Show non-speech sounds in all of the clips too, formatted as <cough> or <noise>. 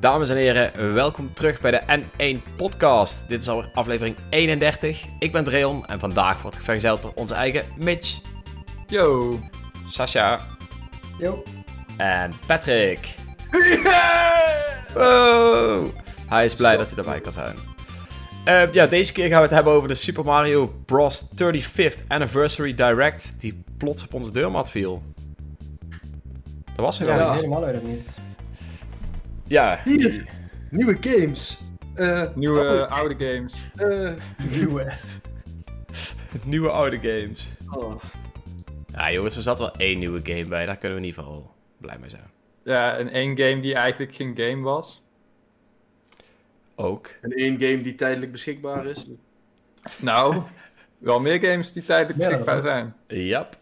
Dames en heren, welkom terug bij de N1 Podcast. Dit is alweer aflevering 31. Ik ben Dreon en vandaag wordt vergezeld door onze eigen Mitch, Yo. Sasha Yo. en Patrick. <laughs> Wow. Hij is blij dat hij erbij kan zijn. Eh, ja, deze keer gaan we het hebben over de Super Mario Bros. 35th Anniversary Direct, die plots op onze deurmat viel. Dat was er Ja, wel iets. helemaal uit het niets. Ja, Hier, nieuwe games. Eh, Nieuwe oh, oude games. eh, <laughs> Nieuwe. <laughs> nieuwe oude games. oh. Ja jongens, er zat wel één nieuwe game bij, daar kunnen we in ieder geval blij mee zijn. Ja, en één game die eigenlijk geen game was. Ook. En één game die tijdelijk beschikbaar is. Nou, wel meer games die tijdelijk Ja, beschikbaar dat- zijn. Yep.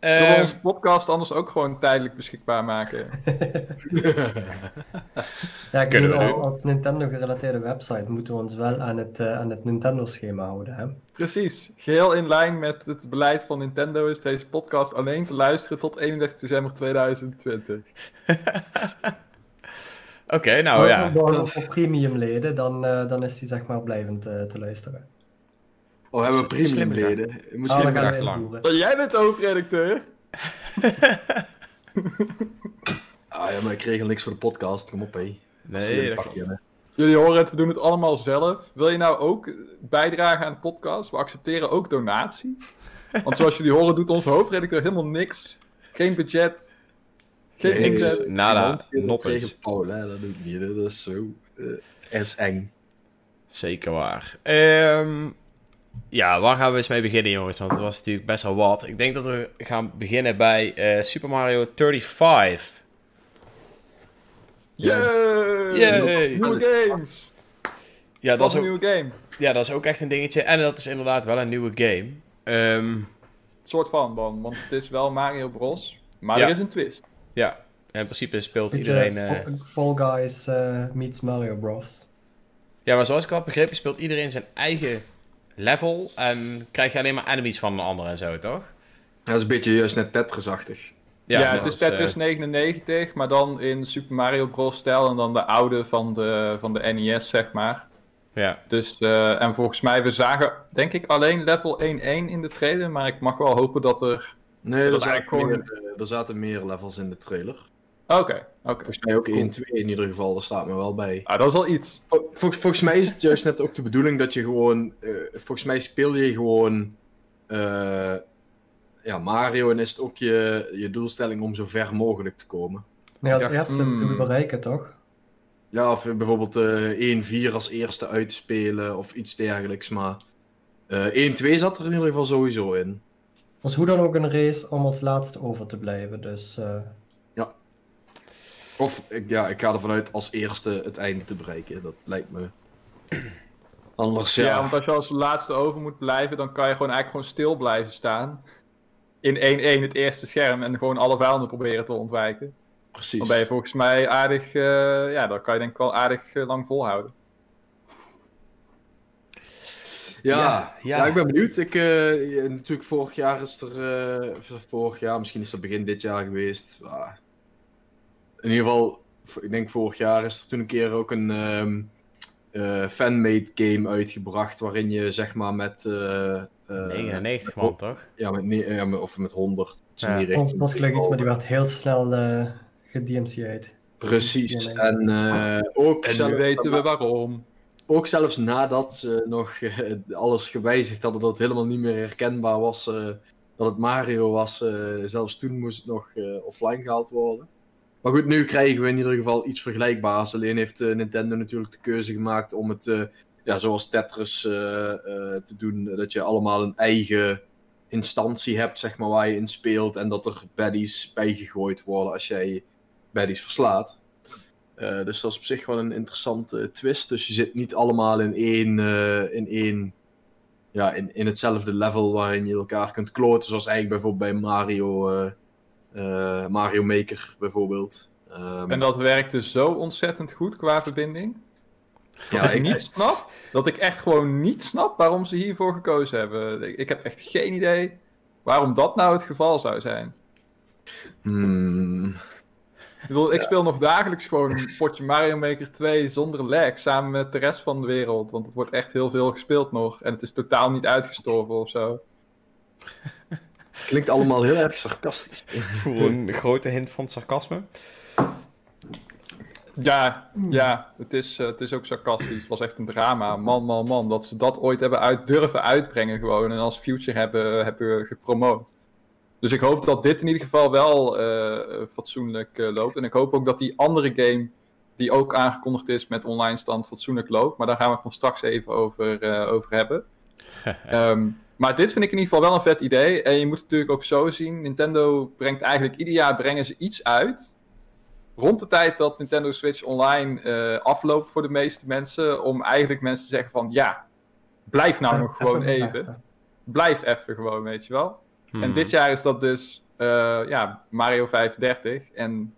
Zullen we Eh, onze podcast anders ook gewoon tijdelijk beschikbaar maken? <laughs> <laughs> Ja, ik Kunnen bedoel, we als Nintendo-gerelateerde website moeten we ons wel aan het, eh, aan het Nintendo-schema houden. Hè? Precies. Geheel in lijn met het beleid van Nintendo is deze podcast alleen te luisteren tot 31 december 2020. <laughs> Oké, nou ja. Voor, voor premium-leden, dan, eh, dan is die zeg maar blijvend eh, te luisteren. Oh, hebben we premium leden? Je moet Oh, slim dan gaan we achterlang. invoeren. Maar jij bent de hoofdredacteur. <laughs> Ah ja, maar ik regel niks voor de podcast. Kom op, hé. Nee, dat klopt. Jullie horen het, we doen het allemaal zelf. Wil je nou ook bijdragen aan de podcast? We accepteren ook donaties. Want zoals jullie horen doet onze hoofdredacteur helemaal niks. Geen budget. Geen niks. niks. Nada. Noppes. Tegen Paul, hè. Dat doe ik niet. hè. Dat is zo... eh is eng. Zeker waar. Ehm, ja, waar gaan we eens mee beginnen, jongens? Want het was natuurlijk best wel wat. Ik denk dat we gaan beginnen bij eh, Super Mario 35. Yay! Yay! Nieuwe games! Ja Dat is is een ook, nieuwe game. ja, dat is ook echt een dingetje. En dat is inderdaad wel een nieuwe game. Ehm, Soort van dan, want het is wel Mario Bros. Maar Ja. er is een twist. Ja, en in principe speelt Beetje iedereen... eh, Fall Guys eh, meets Mario Bros. ja, maar zoals ik had begrepen, speelt iedereen zijn eigen level. En krijg je alleen maar enemies van een ander en zo, toch? Dat is een beetje juist net Tetris-achtig. Ja, het is als, Tetris eh, 99, maar dan in Super Mario Bros. stijl en dan de oude van de, van de NES, zeg maar. ja. Dus, eh, en volgens mij, we zagen denk ik alleen level 1-1 in de trailer, maar ik mag wel hopen dat er... Nee, Dat er zaten, eigenlijk meer, er zaten meer levels in de trailer. Oké, oké. Volgens mij ook Cool. 1, 2 in ieder geval. Daar staat me wel bij. Ah, dat is al iets. Vol- Volgens, volgens mij is het juist net ook de bedoeling dat je gewoon. eh, volgens mij speel je gewoon. eh, ja, Mario en is het ook je, je doelstelling om zo ver mogelijk te komen. Nee, als dacht, eerste hmm. te bereiken, toch? Ja, of bijvoorbeeld eh 1-4 als eerste uitspelen of iets dergelijks. Maar eh 1-2 zat er in ieder geval sowieso in. Was hoe dan ook een race om als laatste over te blijven. Dus eh, Of ik- ja, ik ga ervan uit als eerste het einde te bereiken. Dat lijkt me. <clears throat> Anders Ja. ja. want als je als laatste over moet blijven, dan kan je gewoon eigenlijk gewoon stil blijven staan. In 1-1 het eerste scherm en gewoon alle vijanden proberen te ontwijken. precies. Dan ben je volgens mij aardig, eh, ja, dan kan je denk ik wel aardig eh, lang volhouden. Ja, Ja, ja, ja. ik ben benieuwd. Ik, eh, natuurlijk, vorig jaar is er. eh, vorig jaar, misschien is dat begin dit jaar geweest. Ah. in ieder geval, ik denk vorig jaar is er toen een keer ook een ehm eh, fanmade game uitgebracht. Waarin je zeg maar met. eh, eh, 99 man, toch? Ja, met, ja, met- of met 100. iets in Ja. die ons richting. was gelijk iets, maar die werd heel snel eh gedMC'd. Precies. En eh, ook, En zelf- weten we waarom. Ook zelfs nadat ze nog eh, alles gewijzigd hadden, dat het helemaal niet meer herkenbaar was eh, dat het Mario was, eh, zelfs toen moest het nog offline gehaald worden. Maar goed, nu krijgen we in ieder geval iets vergelijkbaars. Alleen heeft Nintendo natuurlijk de keuze gemaakt om het, ja, zoals Tetris te doen, dat je allemaal een eigen instantie hebt, zeg maar, waar je in speelt. En dat er baddies bijgegooid worden als jij baddies verslaat. Eh, dus dat is op zich wel een interessante twist. Dus je zit niet allemaal in één, eh, in één ja, in, in hetzelfde level waarin je elkaar kunt kloten. Zoals eigenlijk bijvoorbeeld bij Mario, eh, eh, Mario Maker bijvoorbeeld. Ehm, En dat werkte zo ontzettend goed qua verbinding. Dat ja, ik niet snap, dat ik echt gewoon niet snap waarom ze hiervoor gekozen hebben. Ik, ik heb echt geen idee waarom dat nou het geval zou zijn. Hmm. Ik bedoel, ik speel nog dagelijks gewoon een potje Mario Maker 2 zonder lag, samen met de rest van de wereld. Want het wordt echt heel veel gespeeld nog. En het is totaal niet uitgestorven of zo. <laughs> Klinkt allemaal heel erg sarcastisch. Ik voel een grote hint van sarcasme. Ja, ja het, is, eh, het is ook sarcastisch. Het was echt een drama. Man, man, man. Dat ze dat ooit hebben uit, durven uitbrengen gewoon. En als future hebben, hebben gepromoot. Dus ik hoop dat dit in ieder geval wel eh, fatsoenlijk eh, loopt. En ik hoop ook dat die andere game, die ook aangekondigd is met online stand, fatsoenlijk loopt. Maar daar gaan we het nog straks even over, eh, over hebben. <laughs> Ehm, maar dit vind ik in ieder geval wel een vet idee. En je moet het natuurlijk ook zo zien. Nintendo brengt eigenlijk ieder jaar brengen ze iets uit. Rond de tijd dat Nintendo Switch Online eh, afloopt voor de meeste mensen. Om eigenlijk mensen te zeggen van ja, blijf nou nog gewoon even. Blijf even gewoon, weet je wel. Hmm. En dit jaar is dat dus eh, ja, Mario 35. En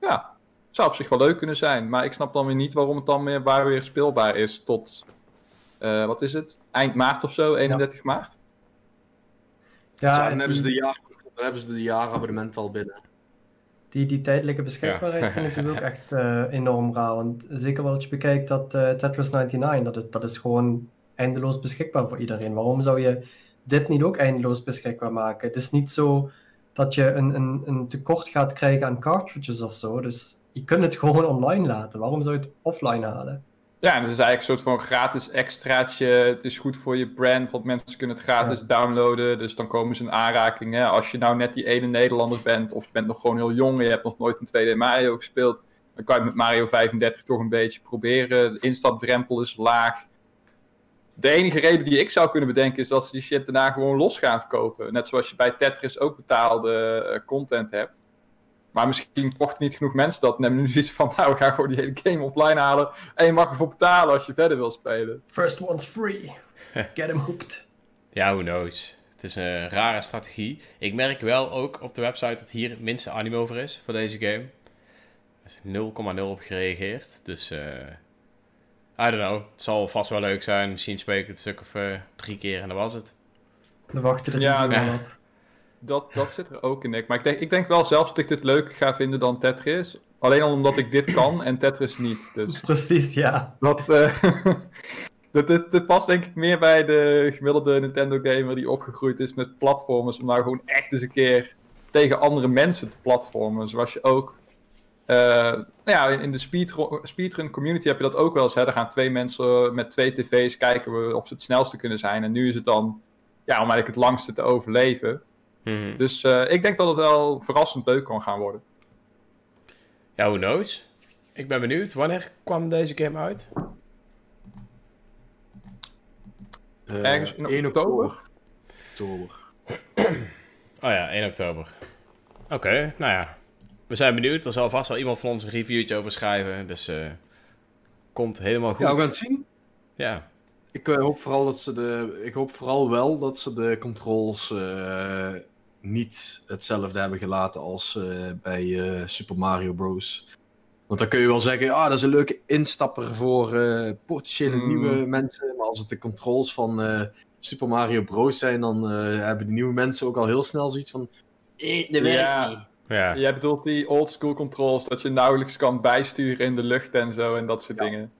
ja, zou op zich wel leuk kunnen zijn. Maar ik snap dan weer niet waarom het dan weer, waar weer speelbaar is tot, eh, wat is het? Eind maart of zo, 31 maart. Ja, Ja, dan, hebben ze de die, jaar, dan hebben ze de jaarabonnement al binnen. die, die tijdelijke beschikbaarheid Ja. vind ik natuurlijk ook <laughs> echt eh, enorm raar. Want zeker wel als je bekijkt dat eh, Tetris 99, dat is, dat is gewoon eindeloos beschikbaar voor iedereen. Waarom zou je dit niet ook eindeloos beschikbaar maken? Het is niet zo dat je een, een, een tekort gaat krijgen aan cartridges of zo. Dus je kunt het <laughs> gewoon online laten. Waarom zou je het offline halen? Ja, en het is eigenlijk een soort van gratis extraatje. Het is goed voor je brand, want mensen kunnen het gratis downloaden. Dus dan komen ze in aanraking. Hè. Als je nou net die ene Nederlander bent, of je bent nog gewoon heel jong en je hebt nog nooit een 2D Mario gespeeld, dan kan je met Mario 35 toch een beetje proberen. De instapdrempel is laag. De enige reden die ik zou kunnen bedenken is dat ze die shit daarna gewoon los gaan verkopen. Net zoals je bij Tetris ook betaalde eh, content hebt. Maar misschien kochten niet genoeg mensen dat. En hebben nu zoiets van, nou, we gaan gewoon die hele game offline halen. En je mag ervoor betalen als je verder wil spelen. First one's free. <laughs> Get him hooked. Ja, who knows. Het is een rare strategie. Ik merk wel ook op de website dat hier het minste anime over is voor deze game. Er is 0,0 op gereageerd. Dus, eh I don't know. Het zal vast wel leuk zijn. Misschien speel ik het stuk of eh, drie keer en dat was het. Dan wachten er Ja, op. Dat, dat zit er ook in, Nick. Maar ik denk, ik denk wel zelfs dat ik dit leuker ga vinden dan Tetris. Alleen al omdat ik dit kan en Tetris niet. Dus <laughs> Precies, ja. dat, eh, <laughs> dat, dit, dit past denk ik meer bij de gemiddelde Nintendo-gamer die opgegroeid is met platformers. Om nou gewoon echt eens een keer tegen andere mensen te platformen. Zoals je ook... eh, nou ja, in in de speedrun, speedrun community heb je dat ook wel eens. Hè? Er gaan twee mensen met twee tv's kijken we of ze het snelste kunnen zijn. En nu is het dan ja, om eigenlijk het langste te overleven. Mhm. Dus eh, ik denk dat het wel verrassend leuk kan gaan worden. Ja, who knows. Ik ben benieuwd. Wanneer kwam deze game uit? Eh, Ergens in 1 oktober? oktober. Oh ja, 1 oktober. Oké, nou ja. We zijn benieuwd. Er zal vast wel iemand van ons een reviewtje over schrijven. Dus eh komt helemaal goed. Ja, we gaan het zien. Ja. Ik eh, hoop vooral dat ze de. Ik hoop vooral wel dat ze de controls eh, niet hetzelfde hebben gelaten als eh, bij eh, Super Mario Bros. Want dan kun je wel zeggen, ah, dat is een leuke instapper voor eh, potentiële Mm. nieuwe mensen. Maar als het de controls van eh, Super Mario Bros zijn, dan eh, hebben die nieuwe mensen ook al heel snel zoiets van. Eh, dat werkt Ja. niet. Ja. Jij bedoelt die old school controls, dat je nauwelijks kan bijsturen in de lucht en zo en dat soort Ja. dingen.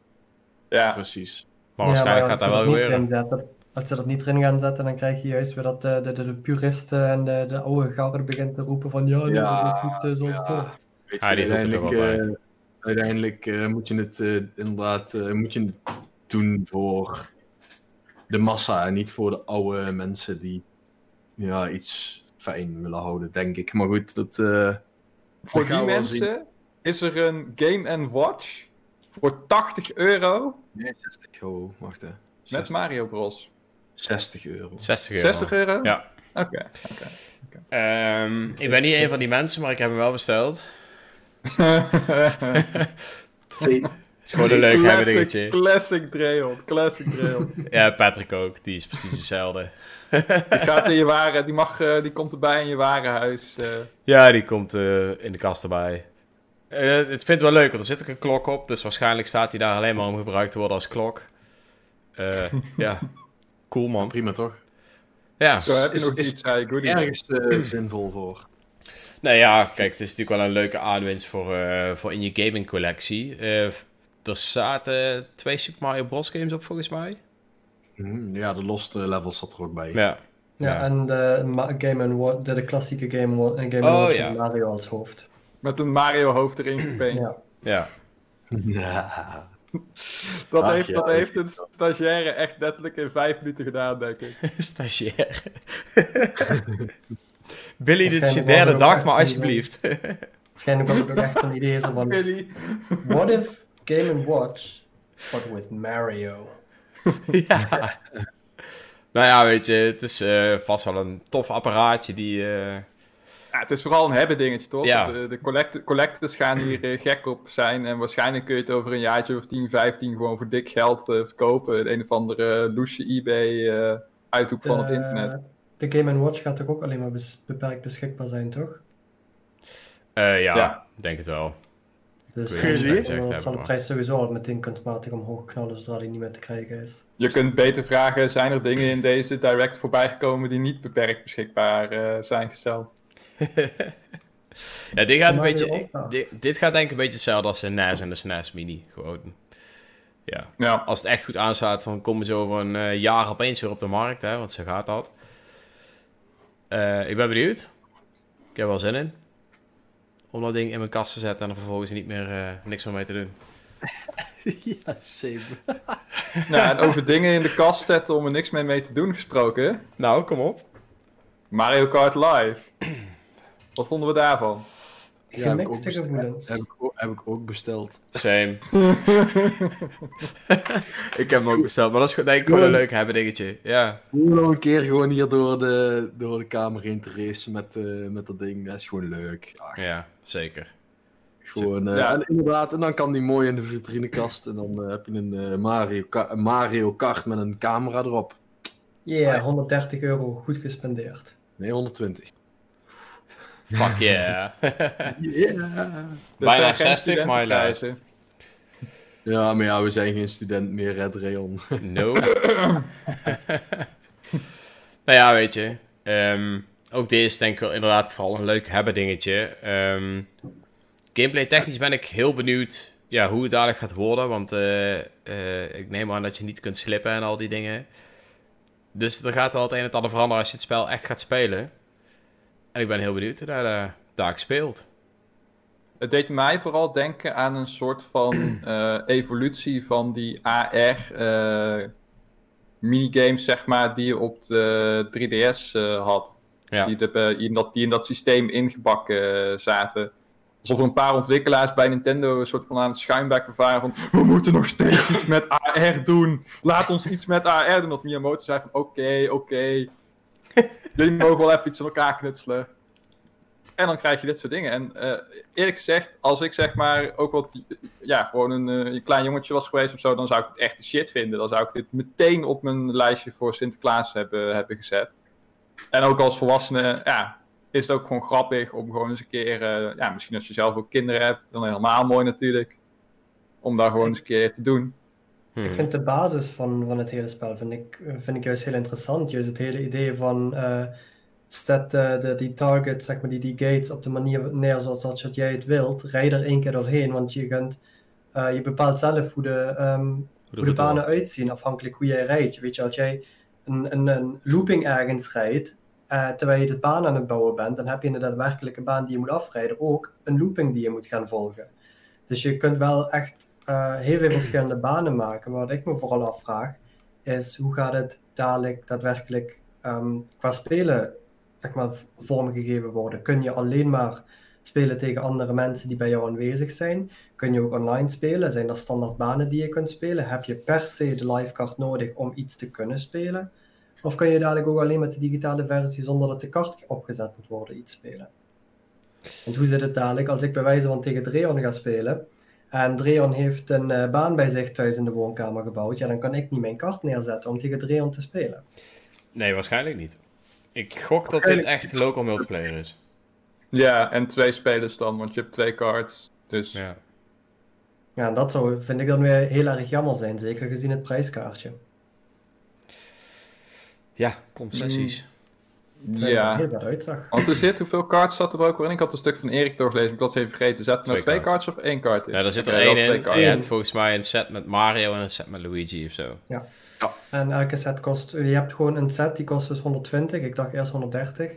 Ja, Precies. Maar waarschijnlijk Ja, gaat als wel zetten- Als ze dat niet erin gaan zetten, dan krijg je juist weer dat eh, de, de, de puristen en de, de oude garde begint te roepen van ja, dat is niet eh, zoals het ja. hoort. Ah, die roepen toch uiteindelijk, eh, uiteindelijk eh, moet je het eh, inderdaad eh, moet je het doen voor de massa en niet voor de oude mensen die ja, iets fijn willen houden, denk ik. Maar goed, dat. eh, voor die mensen is er een Game Watch voor 80 euro. Nee, 60. Oh, wacht hè. met 60, Mario Bros. 60 euro. 60 euro. 60 euro? Ja. Oké. Ehm, ik ben niet een van die mensen, maar ik heb hem wel besteld. <laughs> Het is gewoon een leuk hebben classic, dingetje. classic Dreon, classic Dreon. Ja, Patrick ook. Die is precies hetzelfde. Die, gaat in je waren, die, mag, eh, die komt erbij in je warenhuis. eh. Ja, die komt eh, in de kast erbij. Eh, het wel leuk, want er zit ook een klok op. Dus waarschijnlijk staat hij daar alleen maar om gebruikt te worden als klok. Eh, ja, <laughs> cool man. Prima toch? Ja. Zo heb je Is- nog is- iets uh, goodies. Ergens eh, <clears throat> zinvol voor. Nou ja, kijk, het is natuurlijk wel een leuke aanwinst voor, eh, voor in je gaming collectie. Eh, er zaten twee Super Mario Bros. games op volgens mij. Hm, Ja, de Lost eh, levels zat er ook bij. Ja. Ja, Ja. en de Game Watch, de, de klassieke Game Watch, Game Oh, Watch ja. met Mario als hoofd. Met een Mario hoofd erin gepaint. Ja. Ja. Ja. <laughs> Dat, Ach, heeft, ja. dat heeft een stagiaire echt letterlijk in vijf minuten gedaan, denk ik. <laughs> Stagiair. <laughs> Billy, dit is je derde er dag, maar alsjeblieft. Waarschijnlijk was het ook echt een idee zo van, Billy. what if Game Watch, but with Mario? <laughs> ja. Nou ja, weet je, het is eh, vast wel een tof apparaatje die... eh, Ja, het is vooral een hebben dingetje, toch? Ja. De, de collect collectors gaan hier eh, gek op zijn. En waarschijnlijk kun je het over een jaartje of 10, 15 gewoon voor dik geld eh, verkopen. De een of andere loesje eBay eh, uithoek van het internet. De Game Watch gaat toch ook alleen maar bes- beperkt beschikbaar zijn, toch? eh, ja, Ja. denk het wel. Dus weet niet dan- je gezegd dan zal de maar- prijs sowieso al meteen kunstmatig omhoog knallen zodra die niet meer te krijgen is. Je kunt beter vragen, zijn er dingen in deze direct voorbijgekomen die niet beperkt beschikbaar eh, zijn gesteld? <laughs> Ja, dit gaat een beetje... Dit, dit gaat denk ik een beetje hetzelfde als de NES en de SNES Mini. Gewoon, ja. Ja, Als het echt goed aanstaat, dan komen ze over een eh, jaar opeens weer op de markt, hè, want zo gaat dat. Eh, ik ben benieuwd. Ik heb er wel zin in. Om dat ding in mijn kast te zetten en er vervolgens niet meer, eh, niks meer mee te doen. <laughs> ja, same. <laughs> nou, en over dingen in de kast zetten om er niks mee mee te doen gesproken. Nou, kom op. Mario Kart Live. <clears throat> Wat vonden we daarvan? Ja, heb ik ook. Heb heb ik ook besteld. Same. <laughs> ik heb hem ook besteld, maar dat is gewoon- denk ik gewoon een leuk hebben dingetje. Ja. Gewoon nog een keer gewoon hier door de, door de kamer heen te racen met, eh, met dat ding. Dat is gewoon leuk. Ach, ja, zeker. gewoon, eh, Ja. En inderdaad, en dan kan die mooi in de vitrinekast. En dan eh, heb je een eh, Mario, Ka- Mario Kart met een camera erop. Yeah, 130 euro goed gespendeerd. Nee, 120. Fuck yeah. <laughs> Bijna zijn geen 60, maar helaas. studentenprijzen. Ja, maar ja, we zijn geen student meer, Red Rayon. No. nou ja, weet je. ehm, ook deze is denk ik wel inderdaad vooral een leuk hebben dingetje. Ehm, gameplay technisch ben ik heel benieuwd ja, hoe het dadelijk gaat worden. Want eh, eh, ik neem aan dat je niet kunt slippen en al die dingen. Dus er gaat wel het een en het ander veranderen als je het spel echt gaat spelen. En ik ben heel benieuwd hoe dat eh, daar speelt. Het deed mij vooral denken aan een soort van <clears throat> eh, evolutie van die AR eh, minigames, zeg maar, die je op de 3DS eh, had. Ja. Die, de, in dat, die in dat systeem ingebakken zaten. Alsof er een paar ontwikkelaars bij Nintendo een soort van aan het schuimbekken waren van we moeten nog steeds iets met AR doen. Laat ons iets met AR doen. Dat Miyamoto zei van oké, oké. <laughs> Jullie mogen wel even iets aan elkaar knutselen. En dan krijg je dit soort dingen. En eh, eerlijk gezegd, als ik zeg maar ook wat, ja, gewoon een, eh, een klein jongetje was geweest of zo, dan zou ik het echt de shit vinden. Dan zou ik dit meteen op mijn lijstje voor Sinterklaas hebben, hebben gezet. En ook als volwassene, ja, is het ook gewoon grappig om gewoon eens een keer, eh, ja, misschien als je zelf ook kinderen hebt, dan helemaal mooi natuurlijk. Om daar gewoon eens een keer te doen. Hmm. Ik vind de basis van, van het hele spel vind ik, vind ik juist heel interessant. Juist het hele idee van eh, de, die target, zeg maar, die, die gates op de manier neer zoals, zoals jij het wilt. Rij er één keer doorheen, want je, kunt, eh, je bepaalt zelf hoe de, ehm, Hoe hoe de route banen uitzien, afhankelijk hoe jij rijdt. Weet je, als jij een, een, een looping ergens rijdt, terwijl je de baan aan het bouwen bent, dan heb je in de daadwerkelijke baan die je moet afrijden ook een looping die je moet gaan volgen. Dus je kunt wel echt eh, heel veel verschillende banen maken. Maar wat ik me vooral afvraag, is hoe gaat het dadelijk daadwerkelijk ehm, qua spelen zeg maar, vormgegeven worden? Kun je alleen maar spelen tegen andere mensen die bij jou aanwezig zijn? Kun je ook online spelen? Zijn er standaard banen die je kunt spelen? Heb je per se de livecard nodig om iets te kunnen spelen? Of kun je dadelijk ook alleen met de digitale versie, zonder dat de kaart opgezet moet worden, iets spelen? Want hoe zit het dadelijk als ik bij wijze van tegen Dreon ga spelen en Dreon heeft een eh, baan bij zich thuis in de woonkamer gebouwd, ja, dan kan ik niet mijn kaart neerzetten om tegen Dreon te spelen. Nee, waarschijnlijk niet. Ik gok dat dit echt local multiplayer is. Ja, en twee spelers dan, want je hebt twee cards. Dus Ja. Ja, en dat zou, vind ik dan weer heel erg jammer zijn, zeker gezien het prijskaartje. Ja, concessies. Er Ja. heel uitzag. Er hoeveel cards zat er ook weer in? Ik had een stuk van Erik doorgelezen, maar ik had het even vergeten. Zat er nou Twee twee cards of één card in? Ja, daar zit er één wel in. twee je hebt volgens mij een set met Mario en een set met Luigi of zo. En elke set kost, je hebt gewoon een set die kost dus 120, ik dacht eerst 130.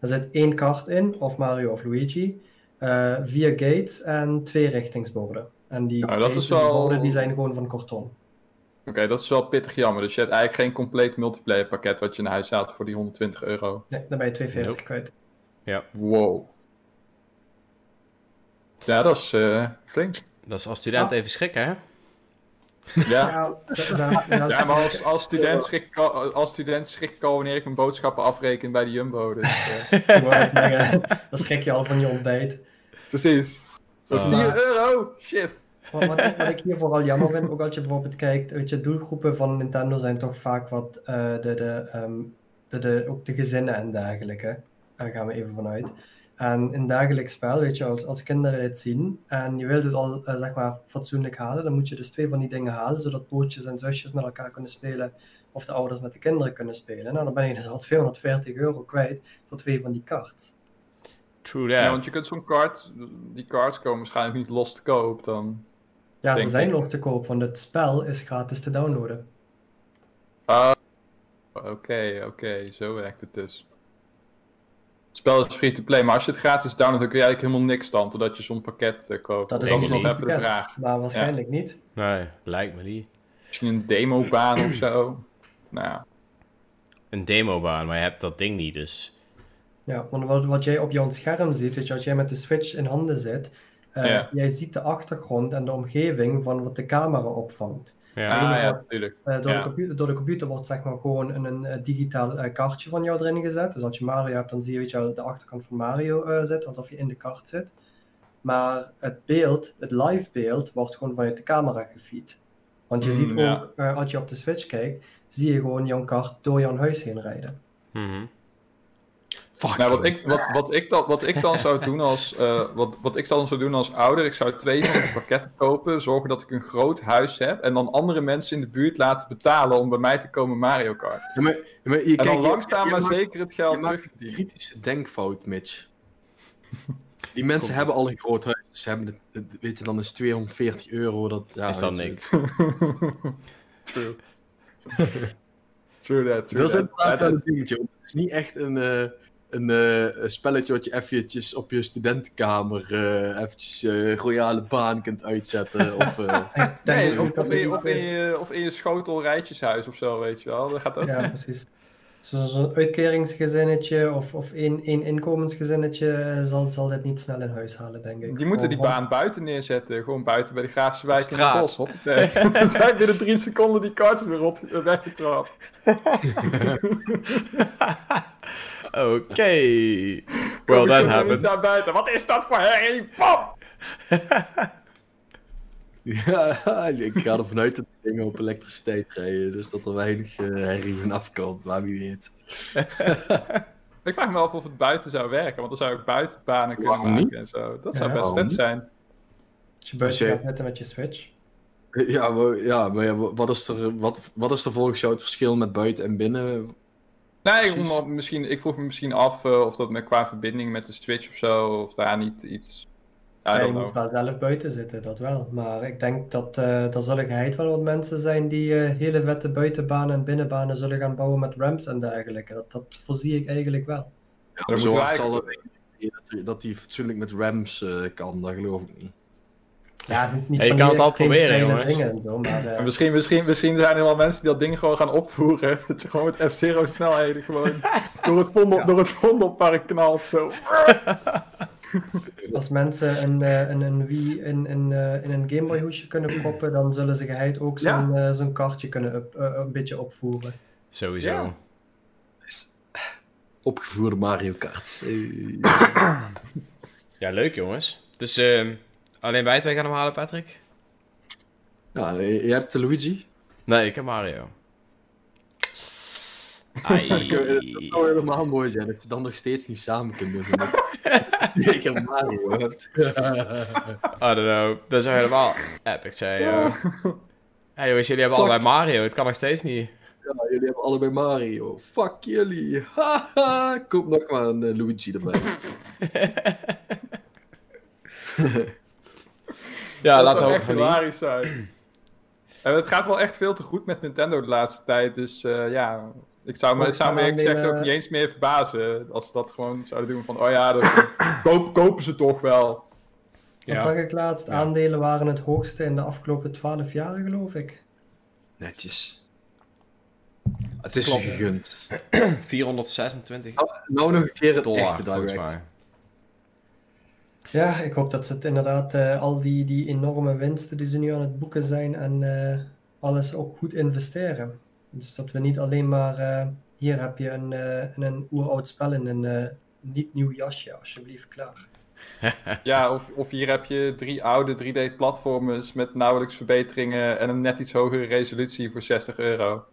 Er zit één kaart in, of Mario of Luigi, eh, vier gates en twee richtingsborden. En die, Nou, dat is en die wel- borden die zijn gewoon van karton. Oké, dat is wel pittig jammer. Dus je hebt eigenlijk geen compleet multiplayer pakket wat je naar huis haalt voor die 120 euro. Nee, dan ben je 240 Nope. kwijt. Wow. Ja, dat is eh, flink. Dat is als student Ah. even schrikken, hè? Ja. Ja, Ja, maar als, als student schrik ik al, als student schrik ik al wanneer ik mijn boodschappen afreken bij de Jumbo. Dus, eh, <laughs> dan schrik je al van je ontbijt. precies. Voor Ah. 4 euro? Shit. Wat, wat, ik, wat ik hier vooral jammer vind, ook als je bijvoorbeeld kijkt, weet je, doelgroepen van Nintendo zijn toch vaak wat eh, de, de, ehm, de, de, ook de gezinnen en dergelijke. Daar gaan we even vanuit. En in dagelijks spel, weet je, als, als kinderen het zien en je wilt het al, eh, zeg maar, fatsoenlijk halen, dan moet je dus twee van die dingen halen, zodat broertjes en zusjes met elkaar kunnen spelen, of de ouders met de kinderen kunnen spelen. Nou, dan ben je dus al 240 euro kwijt voor twee van die cards. True Ja, want je kunt zo'n kaart, die cards komen waarschijnlijk niet los te koop dan. Ja, ze zijn ik. nog te koop, want het spel is gratis te downloaden. Ah, Oké, oké, zo werkt het dus. Het spel is free to play, maar als je het gratis downloadt, dan kun je eigenlijk helemaal niks dan, totdat je zo'n pakket eh, koopt. Dat Dat is is nog even de vraag. Maar waarschijnlijk niet. Nee, lijkt me niet. Misschien een demobaan of zo. Nou ja. Een demobaan, maar je hebt dat ding niet, dus... Ja, want wat, wat jij op jouw scherm ziet, weet je, als jij met de Switch in handen zit, eh, Ja. jij ziet de achtergrond en de omgeving van wat de camera opvangt. Ja. Ah ja, natuurlijk. Eh, door, Ja. de computer, door de computer wordt zeg maar gewoon een, een, digitaal eh, kaartje van jou erin gezet. Dus als je Mario hebt, dan zie je weet je, wel, de achterkant van Mario zitten, alsof je in de kaart zit. Maar het beeld, het live beeld, wordt gewoon vanuit de camera gefeed. Want je Mm, ziet ook, als je op de Switch kijkt, zie je gewoon jouw kaart door jouw huis heen rijden. Mhm. Fuck. Nou, wat ik, wat, wat, ik dan, wat ik dan zou doen als, eh, wat, wat ik dan zou doen als ouder, ik zou twee van die pakketten kopen, zorgen dat ik een groot huis heb en dan andere mensen in de buurt laten betalen om bij mij te komen Mario Kart. Ja, maar, maar je, En dan langzaam je maar maakt- zeker het geld terugverdienen. kritische denkfout, Mitch. Die mensen hebben al een groot huis. Dus ze hebben het, weet je, dan is 240 euro. Dat, ja, is dan niks. <laughs> True. <laughs> True that, true Dat is inderdaad wel een dingetje. Het is niet echt een, eh, een, eh, een spelletje wat je eventjes op je studentenkamer eh eventjes eh, royale baan kunt uitzetten. <laughs> Of, eh, Nee, in, of, in je, of in je schotel rijtjeshuis of zo, weet je wel. Dat gaat ook. Ja, precies. Zo- Zo'n uitkeringsgezinnetje of, of één, één inkomensgezinnetje zal, zal dit niet snel in huis halen, denk ik. Die moeten die baan buiten neerzetten. Gewoon buiten bij de Graafse Wijk in straat. het bos. Hoppatee. <laughs> <laughs> Dan zijn binnen drie seconden die karts weer rot, weggetrapt. Oké. Well, that happened. Daar buiten. Wat is dat voor herrie? Pam! <laughs> ja, ik ga ervan uit dat die dingen op elektriciteit rijden. Dus dat er weinig eh, herrie van afkomt. Maar wie weet. <laughs> Ik vraag me af of het buiten zou werken. Want dan zou ik buitenbanen kunnen maken niet? en zo. Dat zou Ja, best vet zijn. Als je buiten gaat met je Switch. Ja, maar, ja, maar ja, wat, is er, wat, wat is er volgens jou het verschil met buiten en binnen? Nee, omdat misschien, ik vroeg me misschien af eh, of dat met, qua verbinding met de Switch of zo, of daar niet iets... Ja, je don't moet wel zelf buiten zitten, dat wel. Maar ik denk dat eh er zullen geheid wel wat mensen zijn die eh, hele vette buitenbanen en binnenbanen zullen gaan bouwen met ramps en dergelijke. Dat, dat voorzie ik eigenlijk wel. Ja, Dan zo hard zal dat hij- dat hij fatsoenlijk met rams eh, kan, dat geloof ik niet. Ja, niet, niet Ja, je kan het altijd extreem proberen, jongens. zo, maar eh, En misschien, misschien, misschien zijn er wel mensen die dat ding gewoon gaan opvoeren. <laughs> Dat je gewoon met F-Zero snelheden gewoon <laughs> door het, vondel, Ja. door het Vondelpark knalt zo. als mensen een, eh, een, een Wii in, in, eh, in een Gameboy hoesje kunnen proppen, dan zullen ze geheid ook zo'n zo'n kartje kunnen up- een beetje opvoeren. Sowieso. Ja. Opgevoerde Mario Kart. <coughs> Ja, leuk jongens. Dus ehm, alleen wij twee gaan hem halen, Patrick? Ja, je je hebt de Luigi. Nee, ik heb Mario. Ai. <laughs> Dat zou- dat helemaal mooi zijn als je dan nog steeds niet samen kunt doen. <laughs> ik heb Mario hebt. <laughs> I don't know. Dat zou helemaal epic zijn, joh. Jongens, jullie hebben Fuck. allebei Mario. Het kan nog steeds niet. Ja, jullie hebben allebei Mario. Fuck jullie. Haha. Koop nog maar een eh, Luigi erbij. Ja, dat laten we hopen van niet. zijn. <clears throat> En het gaat wel echt veel te goed met Nintendo de laatste tijd. Dus eh, ja, ik zou me, het zou me eerlijk gezegd ook niet eens meer verbazen als ze dat gewoon zouden doen. Van, oh ja, dat, <laughs> koop, kopen ze toch wel. Dat Ja. zag ik laatst. Ja. Aandelen waren het hoogste in de afgelopen 12 jaar, geloof ik. Netjes. Het is Klopt. gegund. <clears throat> 426 Nou nog een keer het dollar, echte volgens direct. mij. Ja, ik hoop dat ze het inderdaad, eh, al die, die enorme winsten die ze nu aan het boeken zijn en eh, alles ook goed investeren. Dus dat we niet alleen maar, eh, hier heb je een, eh, een oeroud spel in een eh, niet nieuw jasje, alsjeblieft, klaar. <laughs> Ja, of, of hier heb je drie oude 3D-platformers met nauwelijks verbeteringen en een net iets hogere resolutie voor 60 euro.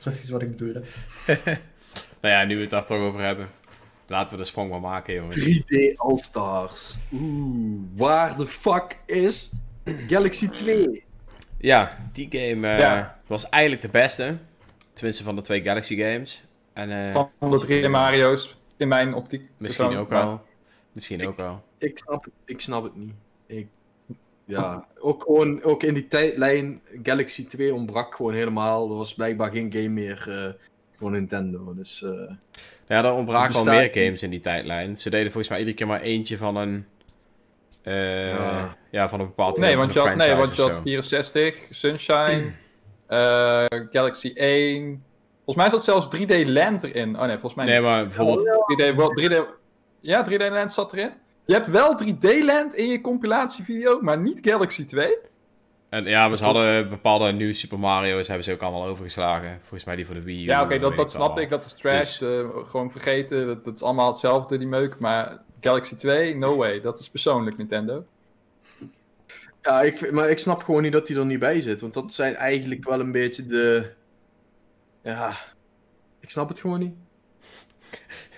Precies wat ik bedoelde. <laughs> Nou ja, nu we het daar toch over hebben. Laten we de sprong maar maken, jongens. 3D All-Stars. Oeh, waar de fuck is Galaxy 2? Ja, die game eh, Ja. was eigenlijk de beste. Tenminste van de twee Galaxy games. En, eh, Van de drie Mario's, in mijn optiek. misschien ook Maar- wel. Misschien ook wel. Ik snap het, ik snap het niet. Ik, ja, ook, gewoon, ook in die tijdlijn, Galaxy 2 ontbrak gewoon helemaal. Er was blijkbaar geen game meer eh, voor Nintendo. Dus eh, Ja, er ontbraken al meer games in die tijdlijn. Ze deden volgens mij iedere keer maar eentje van een... eh, ja. Ja. van een bepaald Nee, want je had, nee, want je had zo. 64, Sunshine, <clears throat> eh, Galaxy 1. Volgens mij zat zelfs 3D Land erin. Oh nee, volgens mij Nee, niet. maar bijvoorbeeld... 3D, World- 3D, ja, 3D Land zat erin. Je hebt wel 3D Land in je compilatievideo, maar niet Galaxy 2. En, ja, ze hadden bepaalde nieuwe Super Mario's, hebben ze ook allemaal overgeslagen. Volgens mij die voor de Wii U. Ja, oké, dat, dat ik snap ik. Dat is trash. Dus- eh, gewoon vergeten. Dat, dat is allemaal hetzelfde, die meuk. Maar Galaxy 2, no way. Dat is persoonlijk Nintendo. ja, ik, vind- maar ik snap gewoon niet dat die er niet bij zit. Want dat zijn eigenlijk wel een beetje de. Ja, ik snap het gewoon niet.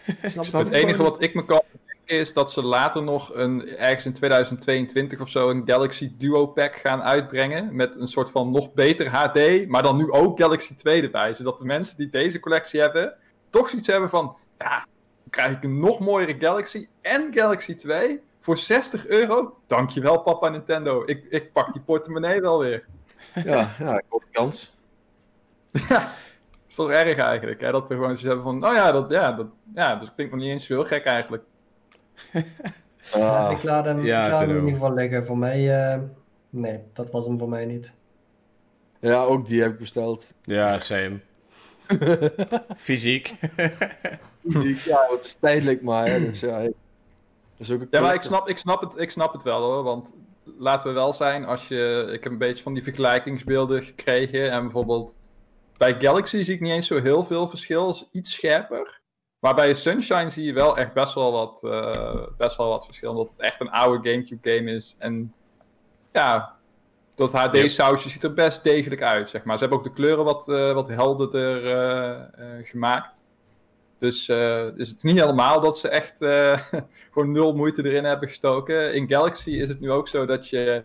Ik snap Het gewoon enige niet. wat ik me kan is dat ze later nog een, ergens in 2022 of zo een Galaxy Duo Pack gaan uitbrengen. Met een soort van nog beter HD, maar dan nu ook Galaxy 2 erbij. Zodat de mensen die deze collectie hebben, toch zoiets hebben van, ja, dan krijg ik een nog mooiere Galaxy en Galaxy 2 voor 60 euro. Dankjewel papa Nintendo, ik, ik pak die portemonnee wel weer. Ja, ja, ik hoop de kans. is toch erg eigenlijk, hè? dat we gewoon zoiets hebben van, oh ja, dat, ja, dat, ja, dat klinkt nog niet eens zo heel gek eigenlijk. Ja, Ah, <laughs> ik laat hem, ja, ik laat hem in ieder geval liggen. Voor mij, eh, nee, dat was hem voor mij niet. ja, ook die heb ik besteld. Ja, same. <laughs> <laughs> Fysiek. ja, het is tijdelijk maar. Hè, dus ja, dat is ook een Ja, maar ik snap, ik, snap het, ik snap het wel hoor. Want laten we wel zijn, als je. Ik heb een beetje van die vergelijkingsbeelden gekregen. En bijvoorbeeld bij Galaxy zie ik niet eens zo heel veel verschil. Het is iets scherper. Maar bij Sunshine zie je wel echt best wel wat, eh, best wel wat verschil. Omdat het echt een oude Gamecube game is. En ja, dat HD-sausje ziet er best degelijk uit, zeg maar. Ze hebben ook de kleuren wat, eh, wat helderder eh, gemaakt. Dus is het niet helemaal dat ze echt <laughs> gewoon nul moeite erin hebben gestoken. In Galaxy is het nu ook zo dat je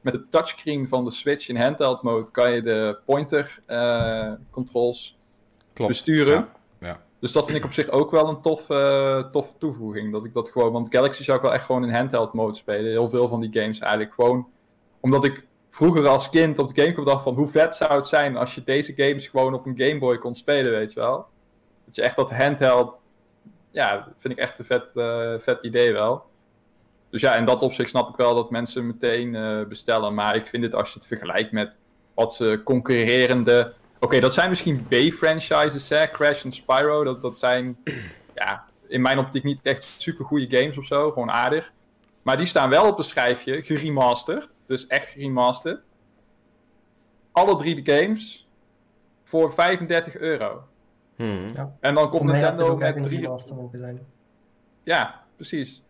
met de touchscreen van de Switch in handheld mode kan je de pointer controls Klopt. besturen. Ja. Dus dat vind ik op zich ook wel een tof, eh, toffe toevoeging. Dat ik dat gewoon, want Galaxy zou ik wel echt gewoon in handheld mode spelen. Heel veel van die games eigenlijk gewoon. Omdat ik vroeger als kind op de Gamecube dacht van hoe vet zou het zijn als je deze games gewoon op een Game Boy kon spelen, weet je wel. Dat je echt dat handheld, ja, vind ik echt een vet, eh, vet idee wel. Dus ja, in dat opzicht snap ik wel dat mensen meteen eh, bestellen. Maar ik vind het als je het vergelijkt met wat ze concurrerende Oké, dat zijn misschien B-franchises, hè? Crash en Spyro. Dat, dat zijn, <clears throat> ja, in mijn optiek niet echt super goede games of zo. Gewoon aardig. Maar die staan wel op een schijfje, geremasterd. Dus echt geremasterd. Alle drie de games voor 35 euro. Hmm. En dan komt Nintendo met een drie... zijn. Ja, precies.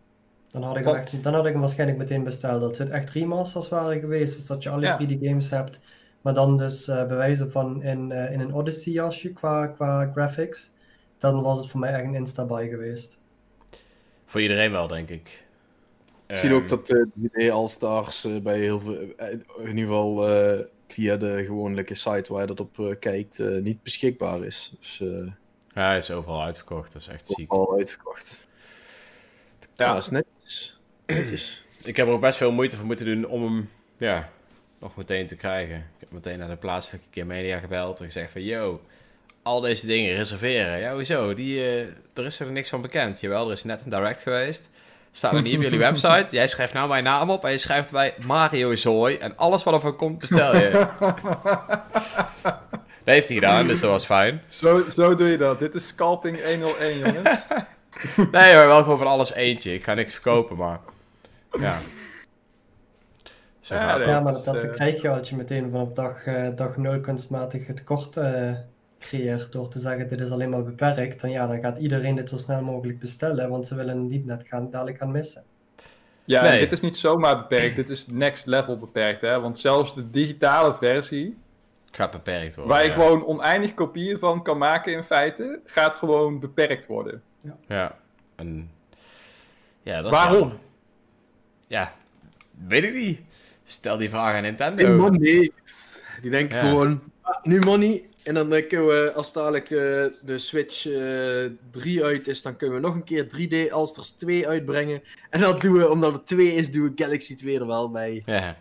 Dan had, ik echt, dan had ik hem waarschijnlijk meteen besteld. Dat het echt remasters waren geweest. Dus dat je alle Ja. drie die games hebt. Maar dan dus eh bewijzen van in, eh, in een Odyssey jasje qua, qua graphics. Dan was het voor mij echt een insta-buy geweest. Voor iedereen wel, denk ik. Ik zie Ehm, ook dat de 3D All-Stars eh, bij heel veel, eh, in ieder geval eh, via de gewone site waar je dat op eh, kijkt eh, niet beschikbaar is. Dus eh Ja, hij is overal uitverkocht. Dat is echt ziek. al uitverkocht. Ja, dat is netjes. netjes. Ik heb er ook best veel moeite voor moeten doen om hem ja, nog meteen te krijgen. Meteen naar de plaatselijke keer media gebeld en gezegd van... Yo, al deze dingen reserveren. Ja, hoezo? Die, eh, er is er niks van bekend. Jawel, er is net een direct geweest. Staat er niet op jullie <laughs> website. Jij schrijft nou mijn naam op en je schrijft bij Mario Zooi. En alles wat er van komt, bestel je. <laughs> dat heeft hij gedaan, dus dat was fijn. Zo, zo doe je dat. Dit is Scalping 101, jongens. <laughs> Nee hoor, wel gewoon van alles eentje. Ik ga niks verkopen, maar... Ja. Zo Ja. Ja, maar dat dat, eh, krijg je als je meteen vanaf dag, eh, dag 0 kunstmatig het tekort eh, creëert door te zeggen dit is alleen maar beperkt. Dan, ja, dan gaat iedereen dit zo snel mogelijk bestellen, want ze willen het niet net gaan, dadelijk gaan missen. Ja, Nee. dit is niet zomaar beperkt. dit is next level beperkt, hè. Want zelfs de digitale versie, Gaat beperkt worden. waar je ja. gewoon oneindig kopieën van kan maken in feite, gaat gewoon beperkt worden. Ja. En... Ja, dat is Waarom? Ja, weet ik niet. Stel die vraag aan Nintendo. Die denken Ja. gewoon, ah, nu money. En dan eh, kunnen we, als dadelijk de, de Switch eh 3 uit is, dan kunnen we nog een keer 3D Allstars 2 uitbrengen. En dat doen we, omdat het 2 is, doen we Galaxy 2 er wel bij. Ja.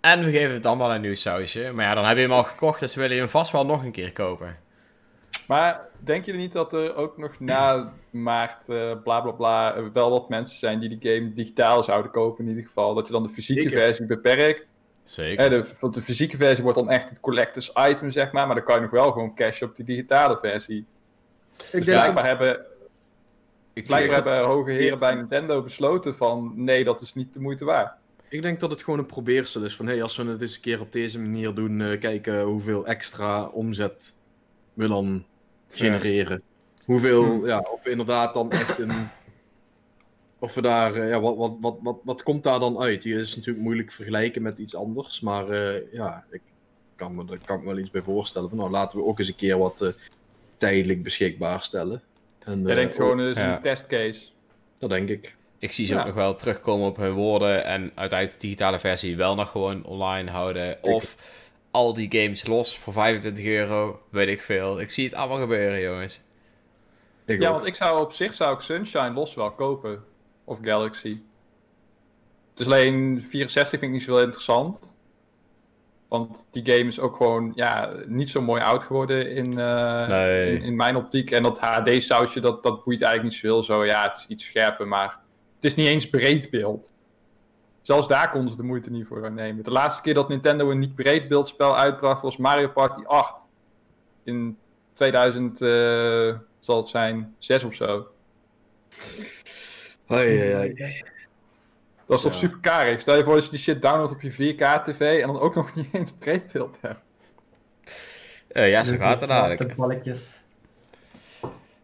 En we geven het dan wel een nieuw sausje. Maar ja, dan heb je hem al gekocht, dus willen je hem vast wel nog een keer kopen. Maar denk je niet dat er ook nog na maart, eh bla bla bla, eh, wel wat mensen zijn die die game digitaal zouden kopen in ieder geval? Dat je dan de fysieke Zeker. versie beperkt. Zeker. Eh, de, want de fysieke versie wordt dan echt het collectors item, zeg maar. Maar dan kan je nog wel gewoon cashen op die digitale versie. Ik Dus denk, blijkbaar hebben, Ik, blijkbaar hebben hoge heren bij Nintendo besloten van... Nee, dat is niet de moeite waard. ik denk dat het gewoon een probeersel is. Van hey, als we het eens een keer op deze manier doen, eh, kijken hoeveel extra omzet we dan genereren. Hoeveel, Hm. ja, of we inderdaad dan echt een. Of we daar, eh, ja, wat, wat, wat, wat, wat komt daar dan uit? Die is natuurlijk moeilijk vergelijken met iets anders. Maar eh, ja, ik kan me, daar kan ik me wel iets bij voorstellen. Van, nou, laten we ook eens een keer wat eh, tijdelijk beschikbaar stellen. En, Jij eh, denkt gewoon, het is ja. een testcase. Dat denk ik. ik zie ze Ja. ook nog wel terugkomen op hun woorden. En uiteindelijk de digitale versie wel nog gewoon online houden. Of al die games los voor 25 euro. Weet ik veel. Ik zie het allemaal gebeuren, jongens. ik Ja, ook. want ik zou op zich zou ik Sunshine los wel kopen. Of Galaxy. Dus alleen 64 vind ik niet zo heel interessant. Want die game is ook gewoon ja, niet zo mooi oud geworden in, eh, Nee. in, in mijn optiek. En dat HD-sausje, dat, dat boeit eigenlijk niet zoveel. Zo, ja, het is iets scherper, maar het is niet eens breed beeld. Zelfs daar konden ze de moeite niet voor nemen. De laatste keer dat Nintendo een niet breed beeldspel uitbracht was Mario Party 8. In 2000 eh, zal het zijn, 6 of zo. Ai. Dat is toch super karig. Stel je voor dat je die shit downloadt op je 4K-tv en dan ook nog niet eens breed beeld hebt. Eh, ja, zo Dus gaat het dadelijk. balkjes.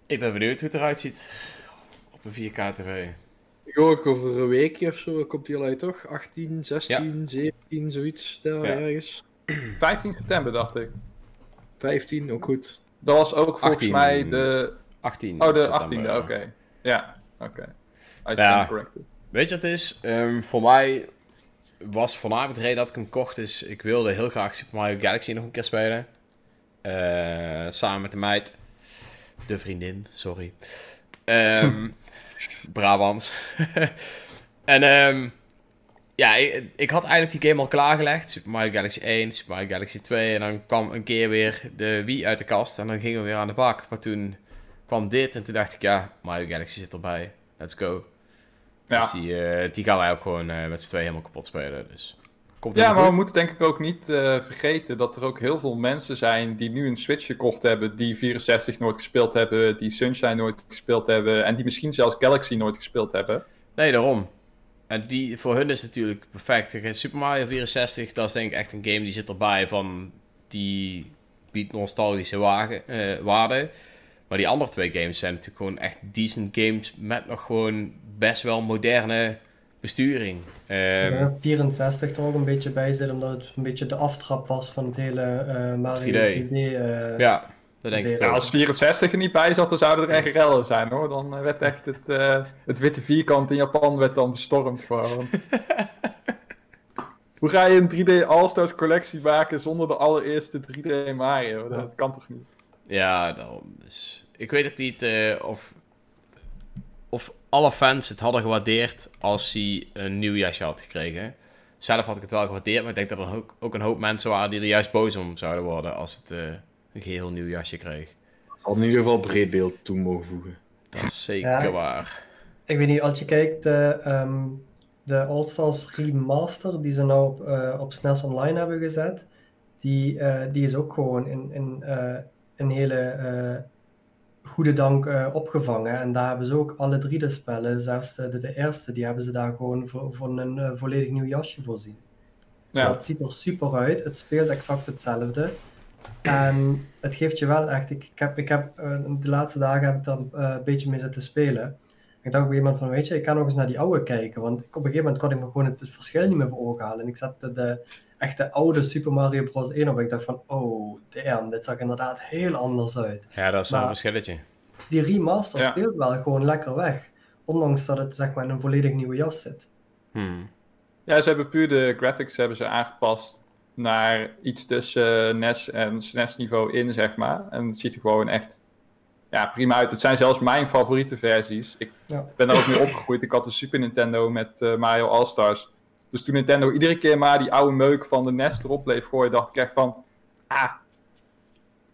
Ik ben benieuwd hoe het eruit ziet. Op een 4K-tv. Ik hoor ook over een weekje of zo komt die al uit, toch? 18, 16, 17, zoiets daar Ja. ergens. 15 september dacht ik. 15, ook goed. Dat was ook volgens 18. mij de... 18. Oh, de september. 18e, oké. Ja, oké. Stand Ja. corrected. Weet je wat het is? Ehm, voor mij was voornamelijk de reden dat ik hem kocht is... Ik wilde heel graag Super Mario Galaxy nog een keer spelen. Eh, samen met de meid. De vriendin, sorry. Ehm Brabants. <laughs> en ehm, ja, ik, ik had eigenlijk die game al klaargelegd. Super Mario Galaxy 1, Super Mario Galaxy 2. En dan kwam een keer weer de Wii uit de kast. En dan gingen we weer aan de bak. Maar toen kwam dit en toen dacht ik... Ja, Mario Galaxy zit erbij. Let's go. Ja. Dus die, eh, die gaan wij ook gewoon eh, met z'n tweeën helemaal kapot spelen. Dus komt Ja, maar we moeten denk ik ook niet eh, vergeten dat er ook heel veel mensen zijn die nu een Switch gekocht hebben, die 64 nooit gespeeld hebben, die Sunshine nooit gespeeld hebben en die misschien zelfs Galaxy nooit gespeeld hebben. Nee, daarom. En die, voor hun is het natuurlijk perfect. Super Mario 64, dat is denk ik echt een game die zit erbij van... Die biedt nostalgische wagen, eh, waarde. Maar die andere twee games zijn natuurlijk gewoon echt decent games... met nog gewoon best wel moderne besturing. Ehm, Ja, 64 er ook een beetje bij zit, omdat het een beetje de aftrap was van het hele eh Mario 3D. 3D. eh, ja, dat denk ik Ja, ook. als 64 er niet bij zat, dan zouden er echt rellen zijn hoor. Dan eh, werd echt het, eh, het witte vierkant in Japan werd dan bestormd gewoon. <laughs> Hoe ga je een 3D All-Stars collectie maken zonder de allereerste 3D Mario? Dat kan toch niet? Ja, daarom. Dus ik weet ook niet eh, of, of alle fans het hadden gewaardeerd als hij een nieuw jasje had gekregen. Zelf had ik het wel gewaardeerd, maar ik denk dat er ook, ook een hoop mensen waren die er juist boos om zouden worden als het eh, een geheel nieuw jasje kreeg. Ze hadden in ieder geval breed beeld toe mogen voegen. Dat is zeker Ja. waar. Ik weet niet, als je kijkt, de, ehm, de All-Stars Remaster die ze nou op, eh, op SNES Online hebben gezet, die, eh, die is ook gewoon in, in eh, een hele eh, goede dank eh, opgevangen. En daar hebben ze ook alle drie de spellen, zelfs de, de, de eerste, die hebben ze daar gewoon voor, voor een eh, volledig nieuw jasje voorzien. Ja. Dat ziet er super uit, het speelt exact hetzelfde. En het geeft je wel echt, ik, ik heb, ik heb eh, de laatste dagen heb ik er eh, een beetje mee zitten spelen. Ik dacht op een gegeven moment van, weet je, ik kan nog eens naar die oude kijken. Want ik, op een gegeven moment kon ik me gewoon het, het verschil niet meer voor ogen halen. En ik zette de echte oude Super Mario Bros. 1 op. En ik dacht van, oh damn, dit zag inderdaad heel anders uit. Ja, dat is wel een verschilletje. Die remaster Ja. speelt wel gewoon lekker weg. Ondanks dat het zeg maar in een volledig nieuwe jas zit. Hmm. Ja, ze hebben puur de graphics hebben ze aangepast naar iets tussen NES en SNES niveau in, zeg maar. En het ziet er gewoon echt ja, prima uit. Het zijn zelfs mijn favoriete versies. Ik Ja. ben daar ook mee opgegroeid. Ik had een Super Nintendo met eh, Mario All-Stars. Dus toen Nintendo iedere keer maar die oude meuk van de NES erop bleef gooien, dacht ik echt van... Ah,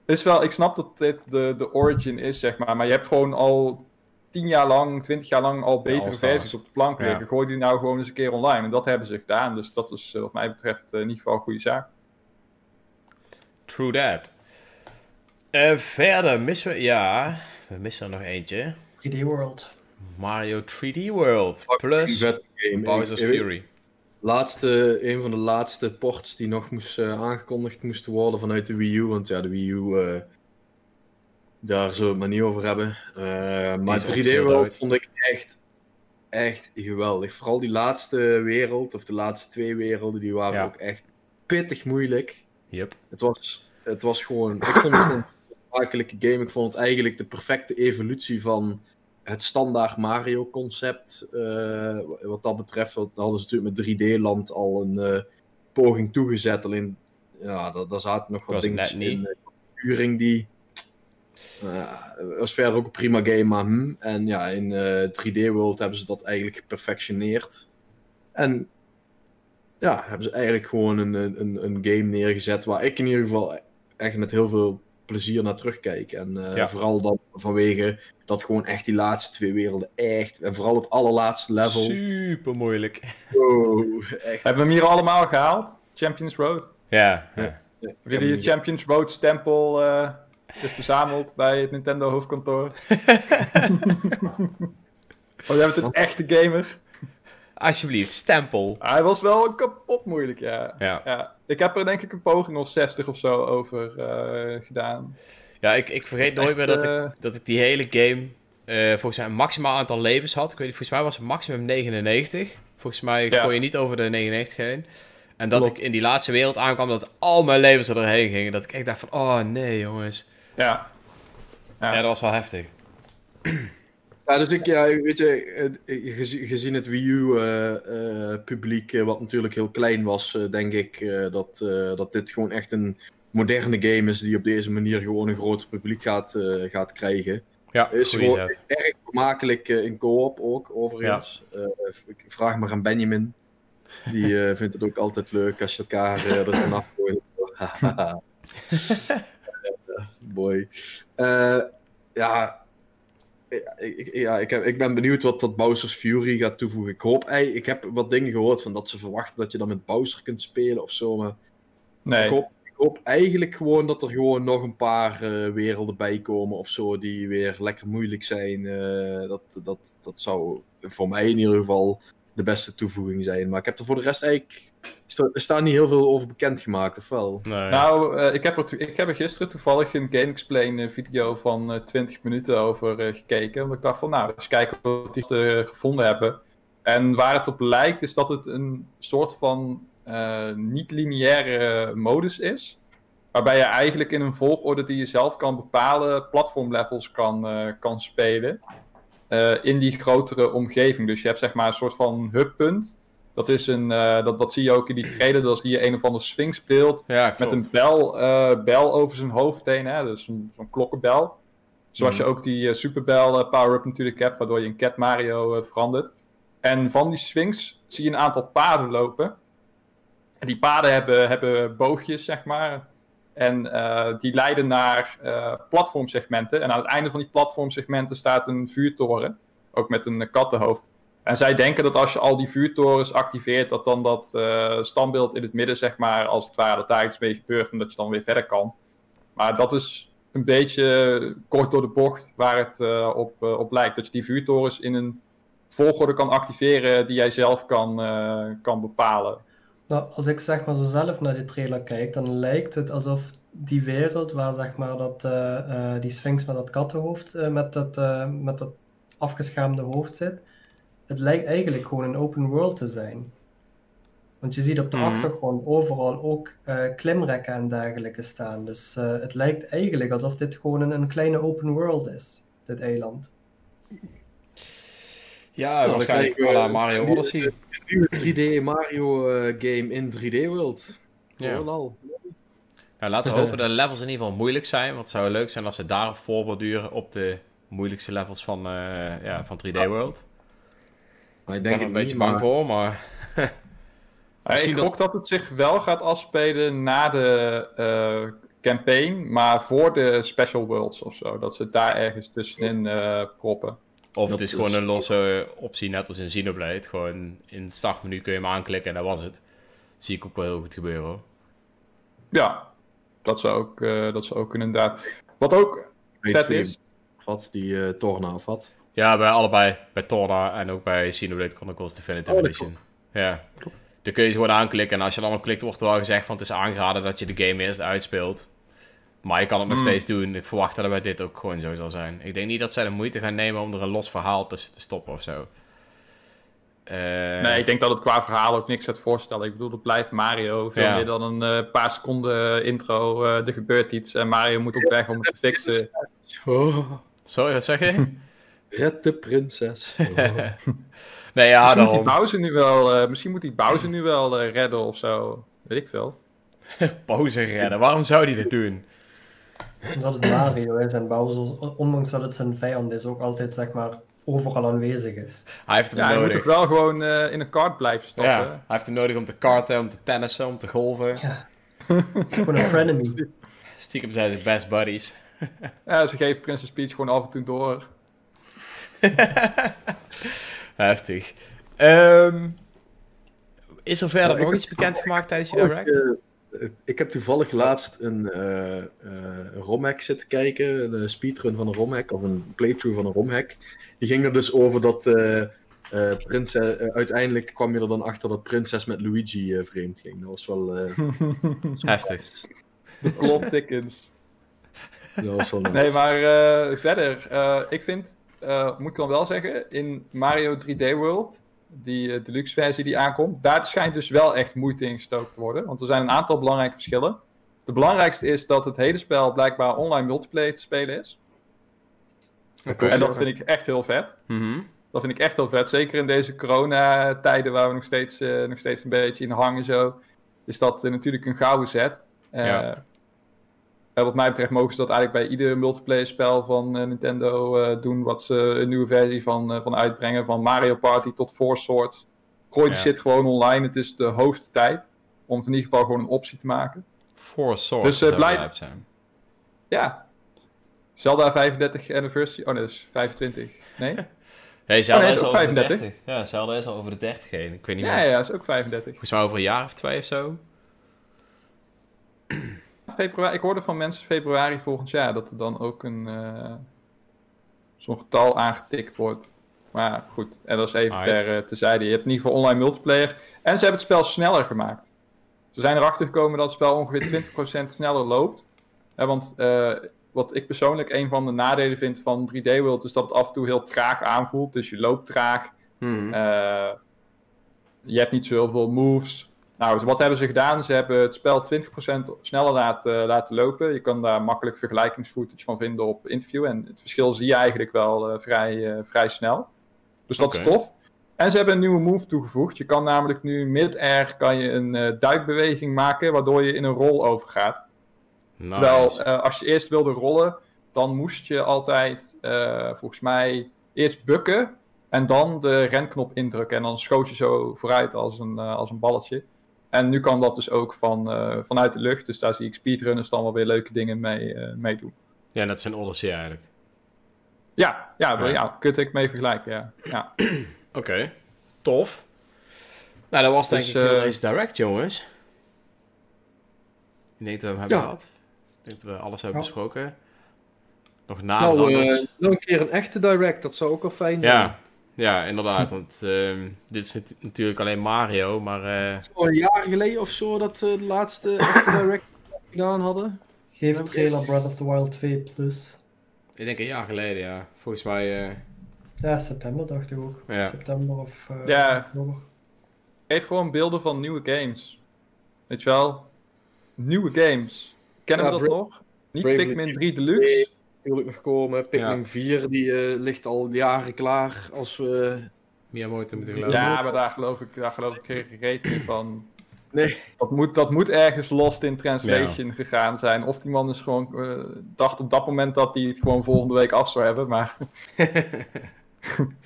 is wel, ik snap dat dit de, de origin is, zeg maar. Maar je hebt gewoon al tien jaar lang, twintig jaar lang al betere All-Stars. versies op de plank Ja. liggen. Gooi die nou gewoon eens een keer online. En dat hebben ze gedaan. Dus dat is eh, wat mij betreft eh, in ieder geval een goede zaak. True that. Eh, verder missen we... Ja, we missen er nog eentje. 3D World. Mario 3D World plus. Bowser's Ik- ik- Fury. Laatste, een van de laatste ports die nog moest, eh, aangekondigd moesten worden vanuit de Wii U. Want ja, de Wii U, eh, daar zullen we het maar niet over hebben. Eh, maar is 3D officieel World vond ik echt, echt geweldig. Vooral die laatste wereld, of de laatste twee werelden, die waren Ja. ook echt pittig moeilijk. Yep. Het was, het was gewoon, ik vond het gewoon een smakelijke game. Ik vond het eigenlijk de perfecte evolutie van het standaard Mario concept. eh, wat dat betreft, hadden ze natuurlijk met 3D-land al een eh, poging toegezet. Alleen, ja, daar, daar zaten nog wat Was dingen net niet. in. eh, Uring die was verder ook een prima game, maar hm. En ja, in eh, 3D World hebben ze dat eigenlijk geperfectioneerd. En ja, hebben ze eigenlijk gewoon een, een, een game neergezet waar ik in ieder geval echt met heel veel plezier naar terugkijk. En eh, Ja. vooral dan vanwege dat gewoon echt die laatste twee werelden echt, en vooral het allerlaatste level. Super moeilijk. Wow, <laughs> echt. Hebben we hem hier allemaal gehaald? Champions Road. Ja, ja. Ja, Hebben jullie je. Champions Road stempel eh, is verzameld bij het Nintendo hoofdkantoor? <laughs> oh, jij bent een echte gamer. Alsjeblieft, stempel. Hij was wel kapot moeilijk, ja. Ja, ja. Ik heb er denk ik een poging of 60 of zo over eh, gedaan. ja ik, ik vergeet nooit meer dat, eh, ik, dat ik die hele game eh, volgens mij een maximaal aantal levens had. Ik weet niet, volgens mij was het maximum 99. Volgens mij Ja. gooi je niet over de 99 heen. En dat Klopt. ik in die laatste wereld aankwam, dat al mijn levens er doorheen gingen. Dat ik echt dacht van, oh nee jongens. Ja. Ja, Ja. dat was wel heftig. Ja, dus ik, ja, weet je, eh, gezi- gezien het Wii U-publiek, wat natuurlijk heel klein was, eh, denk ik eh, dat, eh, dat dit gewoon echt een moderne game is die op deze manier gewoon een groter publiek gaat, eh, gaat krijgen. Ja, Is gewoon zet. erg vermakelijk eh, in co-op ook, overigens. Eh, ik vraag maar aan Benjamin. Die eh, vindt het ook altijd leuk als je elkaar eh, er vanaf gooit. <laughs> <laughs> Eh, Boy. Eh, ja, ik, ik- ja ik, heb, ik ben benieuwd wat dat Bowser's Fury gaat toevoegen. Ik hoop, ik heb wat dingen gehoord van dat ze verwachten dat je dan met Bowser kunt spelen of zo. Maar Nee. ik, hoop, ik hoop eigenlijk gewoon dat er gewoon nog een paar eh, werelden bij komen of zo die weer lekker moeilijk zijn. Eh, dat, dat, dat zou voor mij in ieder geval de beste toevoeging zijn. Maar ik heb er voor de rest eigenlijk. Er, is daar niet heel veel over bekendgemaakt, of wel? Nee. Nou, eh, ik, heb er ik heb er gisteren toevallig een Game Explain video van eh 20 minuten over eh, gekeken. Want ik dacht van, nou, eens kijken wat die ze gevonden hebben. En waar het op lijkt, is dat het een soort van eh, niet-lineaire modus is. Waarbij je eigenlijk in een volgorde die je zelf kan bepalen, platformlevels kan, eh, kan spelen. Eh, in die grotere omgeving. Dus je hebt zeg maar een soort van hubpunt. Dat, is een, eh, dat, dat zie je ook in die trailer. Dat zie je een of ander sphinxbeeld Ja, met een bel, eh, bel over zijn hoofd heen. Hè? Dus een- zo'n klokkenbel. Zoals Mhm. je ook die superbel power-up natuurlijk hebt, waardoor je een Cat Mario verandert. En van die Sphinx zie je een aantal paden lopen. En die paden hebben, hebben boogjes, zeg maar. En eh, die leiden naar eh, platformsegmenten. En aan het einde van die platformsegmenten staat een vuurtoren. Ook met een kattenhoofd. En zij denken dat als je al die vuurtorens activeert, dat dan dat eh, standbeeld in het midden, zeg maar, als het ware, dat daar iets mee gebeurt en dat je dan weer verder kan. Maar dat is een beetje kort door de bocht waar het op, op lijkt. Dat je die vuurtorens in een volgorde kan activeren die jij zelf kan, kan bepalen. Nou, als ik zeg maar zo zelf naar die trailer kijk, dan lijkt het alsof die wereld waar zeg maar dat, eh, eh, die Sphinx met dat kattenhoofd, eh, met, dat, met dat afgeschaamde hoofd zit, het lijkt eigenlijk gewoon een open world te zijn. Want je ziet op de Mhm. achtergrond overal ook klimrekken en dergelijke staan. Dus het lijkt eigenlijk alsof dit gewoon een, een kleine open world is, dit eiland. Ja, dan waarschijnlijk krijgen we- à la Mario Odyssey. Een nieuwe 3D Mario eh, game in 3D World. Ja. Al. Nou, laten we hopen dat de levels in ieder geval moeilijk zijn. Want het zou leuk zijn als ze daarop voorborduren op de moeilijkste levels van, eh, ja, van 3D World. Maar ik Ik ben denk er een beetje bang maar- voor, maar... <laughs> Ik gok dat... het zich wel gaat afspelen na de eh, campaign, maar voor de special worlds of zo. Dat ze het daar ergens tussenin eh, proppen. Of Dat het is is- gewoon een losse optie, net als in Xenoblade. Gewoon in het startmenu kun je hem aanklikken en dat was het. Zie ik ook wel heel goed gebeuren hoor. Ja, dat zou ook, eh, dat zou ook inderdaad. Wat ook vet is, Wat die eh Torna afhad. Ja, bij allebei. Bij Torna en ook bij Xenoblade Chronicles Definitive Oh, Edition. Ja. Dan kun je ze gewoon aanklikken en als je dan op klikt wordt er wel gezegd van het is aangeraden dat je de game eerst uitspeelt. Maar je kan het nog Hmm. steeds doen. Ik verwacht dat het bij dit ook gewoon zo zal zijn. Ik denk niet dat zij de moeite gaan nemen om er een los verhaal tussen te stoppen of zo. Eh, Nee, ik denk dat het qua verhaal ook niks gaat voorstellen. Ik bedoel, het blijft Mario. Veel Ja. meer dan een eh, paar seconden intro. eh, er gebeurt iets en Mario moet op weg om het te fixen. Oh, Sorry, wat zeg je? <laughs> red de prinses. <laughs> Oh. nee, ja, misschien, moet die daarom. Bowser nu wel, eh, misschien moet die Bowser nu wel eh, redden of zo. Weet ik veel. <laughs> Pauze redden. Waarom zou die dit doen? Omdat het Mario is en Bowser, ondanks dat het zijn vijand is, ook altijd zeg maar overal aanwezig is. Hij heeft hem Ja, je moet nodig. toch wel gewoon eh, in een kart blijven stappen. Ja, hij heeft hem nodig om te karten, om te tennissen, om te golven. Ja. Het is gewoon een frenemy. <laughs> Stiekem zijn ze best buddies. <laughs> Ja, ze geven Princess Peach gewoon af en toe door. <laughs> Heftig. Ehm, is er verder Ja, nog iets bekendgemaakt tijdens die Oh, direct? Ik, eh, ik heb toevallig laatst een eh eh, romhack zitten kijken, een speedrun van een romhack, of een playthrough van een romhack. Die ging er dus over dat eh, eh, prinses, uiteindelijk kwam je er dan achter dat prinses met Luigi eh, vreemd ging. Dat was wel... eh, <laughs> Heftig. De plot thickens. dat was wel nice. Nee, maar eh, verder. eh, ik vind, eh, moet ik dan wel zeggen, in Mario 3D World, die eh, deluxe versie die aankomt, daar schijnt dus wel echt moeite in gestoken te worden. Want er zijn een aantal belangrijke verschillen. De belangrijkste is dat het hele spel blijkbaar online multiplayer te spelen is. Oké. En dat vind ik echt heel vet. Mhm. Dat vind ik echt heel vet. Zeker in deze coronatijden waar we nog steeds, eh, nog steeds een beetje in hangen zo. Is dat eh, natuurlijk een gouden set. Eh, Ja. En wat mij betreft mogen ze dat eigenlijk bij ieder multiplayer spel van eh, Nintendo eh, doen. Wat ze een nieuwe versie van, eh, van uitbrengen. Van Mario Party tot Four Swords. Gooi die Ja. shit gewoon online. Het is de hoogste tijd. Om het in ieder geval gewoon een optie te maken. Four Swords Dus, eh, blij- zijn. Ja. Zelda 35 anniversary. Oh nee, dat is 25. Nee? <laughs> Hey, Zelda Oh, nee, is is al ook over de 35. 30. Ja, Zelda is al over de 30 heen. Ik weet niet Ja, meer. ja, dat is ook 35. Volgens mij over een jaar of twee of zo. Februari, ik hoorde van mensen februari volgend jaar dat er dan ook een eh, zo'n getal aangetikt wordt. Maar ja, goed, en dat is even Alright. ter, terzijde. Je hebt in ieder geval online multiplayer. En ze hebben het spel sneller gemaakt. Ze zijn erachter gekomen dat het spel ongeveer <clears throat> 20% sneller loopt. Hè, want eh, wat ik persoonlijk een van de nadelen vind van 3D World is dat het af en toe heel traag aanvoelt. Dus je loopt traag. Eh, je hebt niet zo heel veel moves. Nou, wat hebben ze gedaan? Ze hebben het spel 20% sneller laten, laten lopen. Je kan daar makkelijk vergelijkingsfootage van vinden op interview. En het verschil zie je eigenlijk wel eh, vrij, eh, vrij snel. Dus dat is tof. En ze hebben een nieuwe move toegevoegd. Je kan namelijk nu mid-air kan je een eh, duikbeweging maken, waardoor je in een rol overgaat. Nice. Terwijl eh, als je eerst wilde rollen, dan moest je altijd eh, volgens mij eerst bukken en dan de renknop indrukken. En dan schoot je zo vooruit als een, eh, als een balletje. En nu kan dat dus ook van, eh, vanuit de lucht. Dus daar zie ik speedrunners dan wel weer leuke dingen mee, eh, mee doen. Ja, net zijn Odyssey eigenlijk. Ja, ja, Ja. ja. kun het mee vergelijken. Ja. Ja. <clears throat> Oké, tof. Nou, dat was denk Dus, ik heel eh, deze direct, jongens. Ik denk dat we hem hebben Ja. gehad. Ik denk dat we alles hebben Ja. besproken. Nog na Nou, nog een keer een echte direct, dat zou ook wel fijn zijn. Ja, ja, inderdaad. Want ehm, dit is nat- natuurlijk alleen Mario, maar eh, Al een jaar geleden of zo dat ze de laatste <coughs> direct gedaan hadden. Geef een trailer Breath of the Wild 2 plus. ik denk een jaar geleden, ja. Volgens mij, eh, Ja, september dacht ik ook. Ja. September of eh Ja. oktober. Geef gewoon beelden van nieuwe games. Weet je wel? Nieuwe games. Kennen Ja, we dat nog? Niet Bravely Pikmin 3 Deluxe. Natuurlijk nog komen. Pikmin Ja. 4 die eh, ligt al jaren klaar als we... Miyamoto moeten geloven. Ja, maar daar geloof ik, daar geloof ik geen reet meer van. <laughs> Nee. Dat moet, dat moet ergens lost in translation gegaan zijn. Of die man is gewoon eh, dacht op dat moment dat hij het gewoon volgende week af zou hebben. Maar <laughs>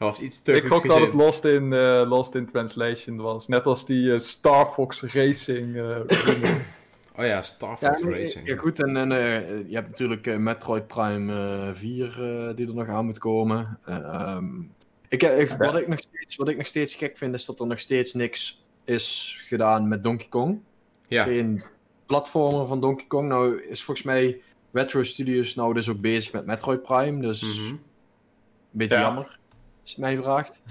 Dat was iets te ik gok dat het lost in, eh, lost in translation was. Net als die eh, Star Fox Racing. eh, <laughs> Oh ja, Star Ja, Fox nee, Racing. ja, goed. En, en eh, je hebt natuurlijk eh, Metroid Prime eh 4 eh, die er nog aan moet komen. Eh, ehm, ik, ik- wat, ik nog steeds, wat ik nog steeds gek vind, is dat er nog steeds niks is gedaan met Donkey Kong. Ja, Geen platformer van Donkey Kong. Nou is volgens mij Retro Studios nou dus ook bezig met Metroid Prime. Dus mhm. een beetje Ja. jammer, als je het mij vraagt.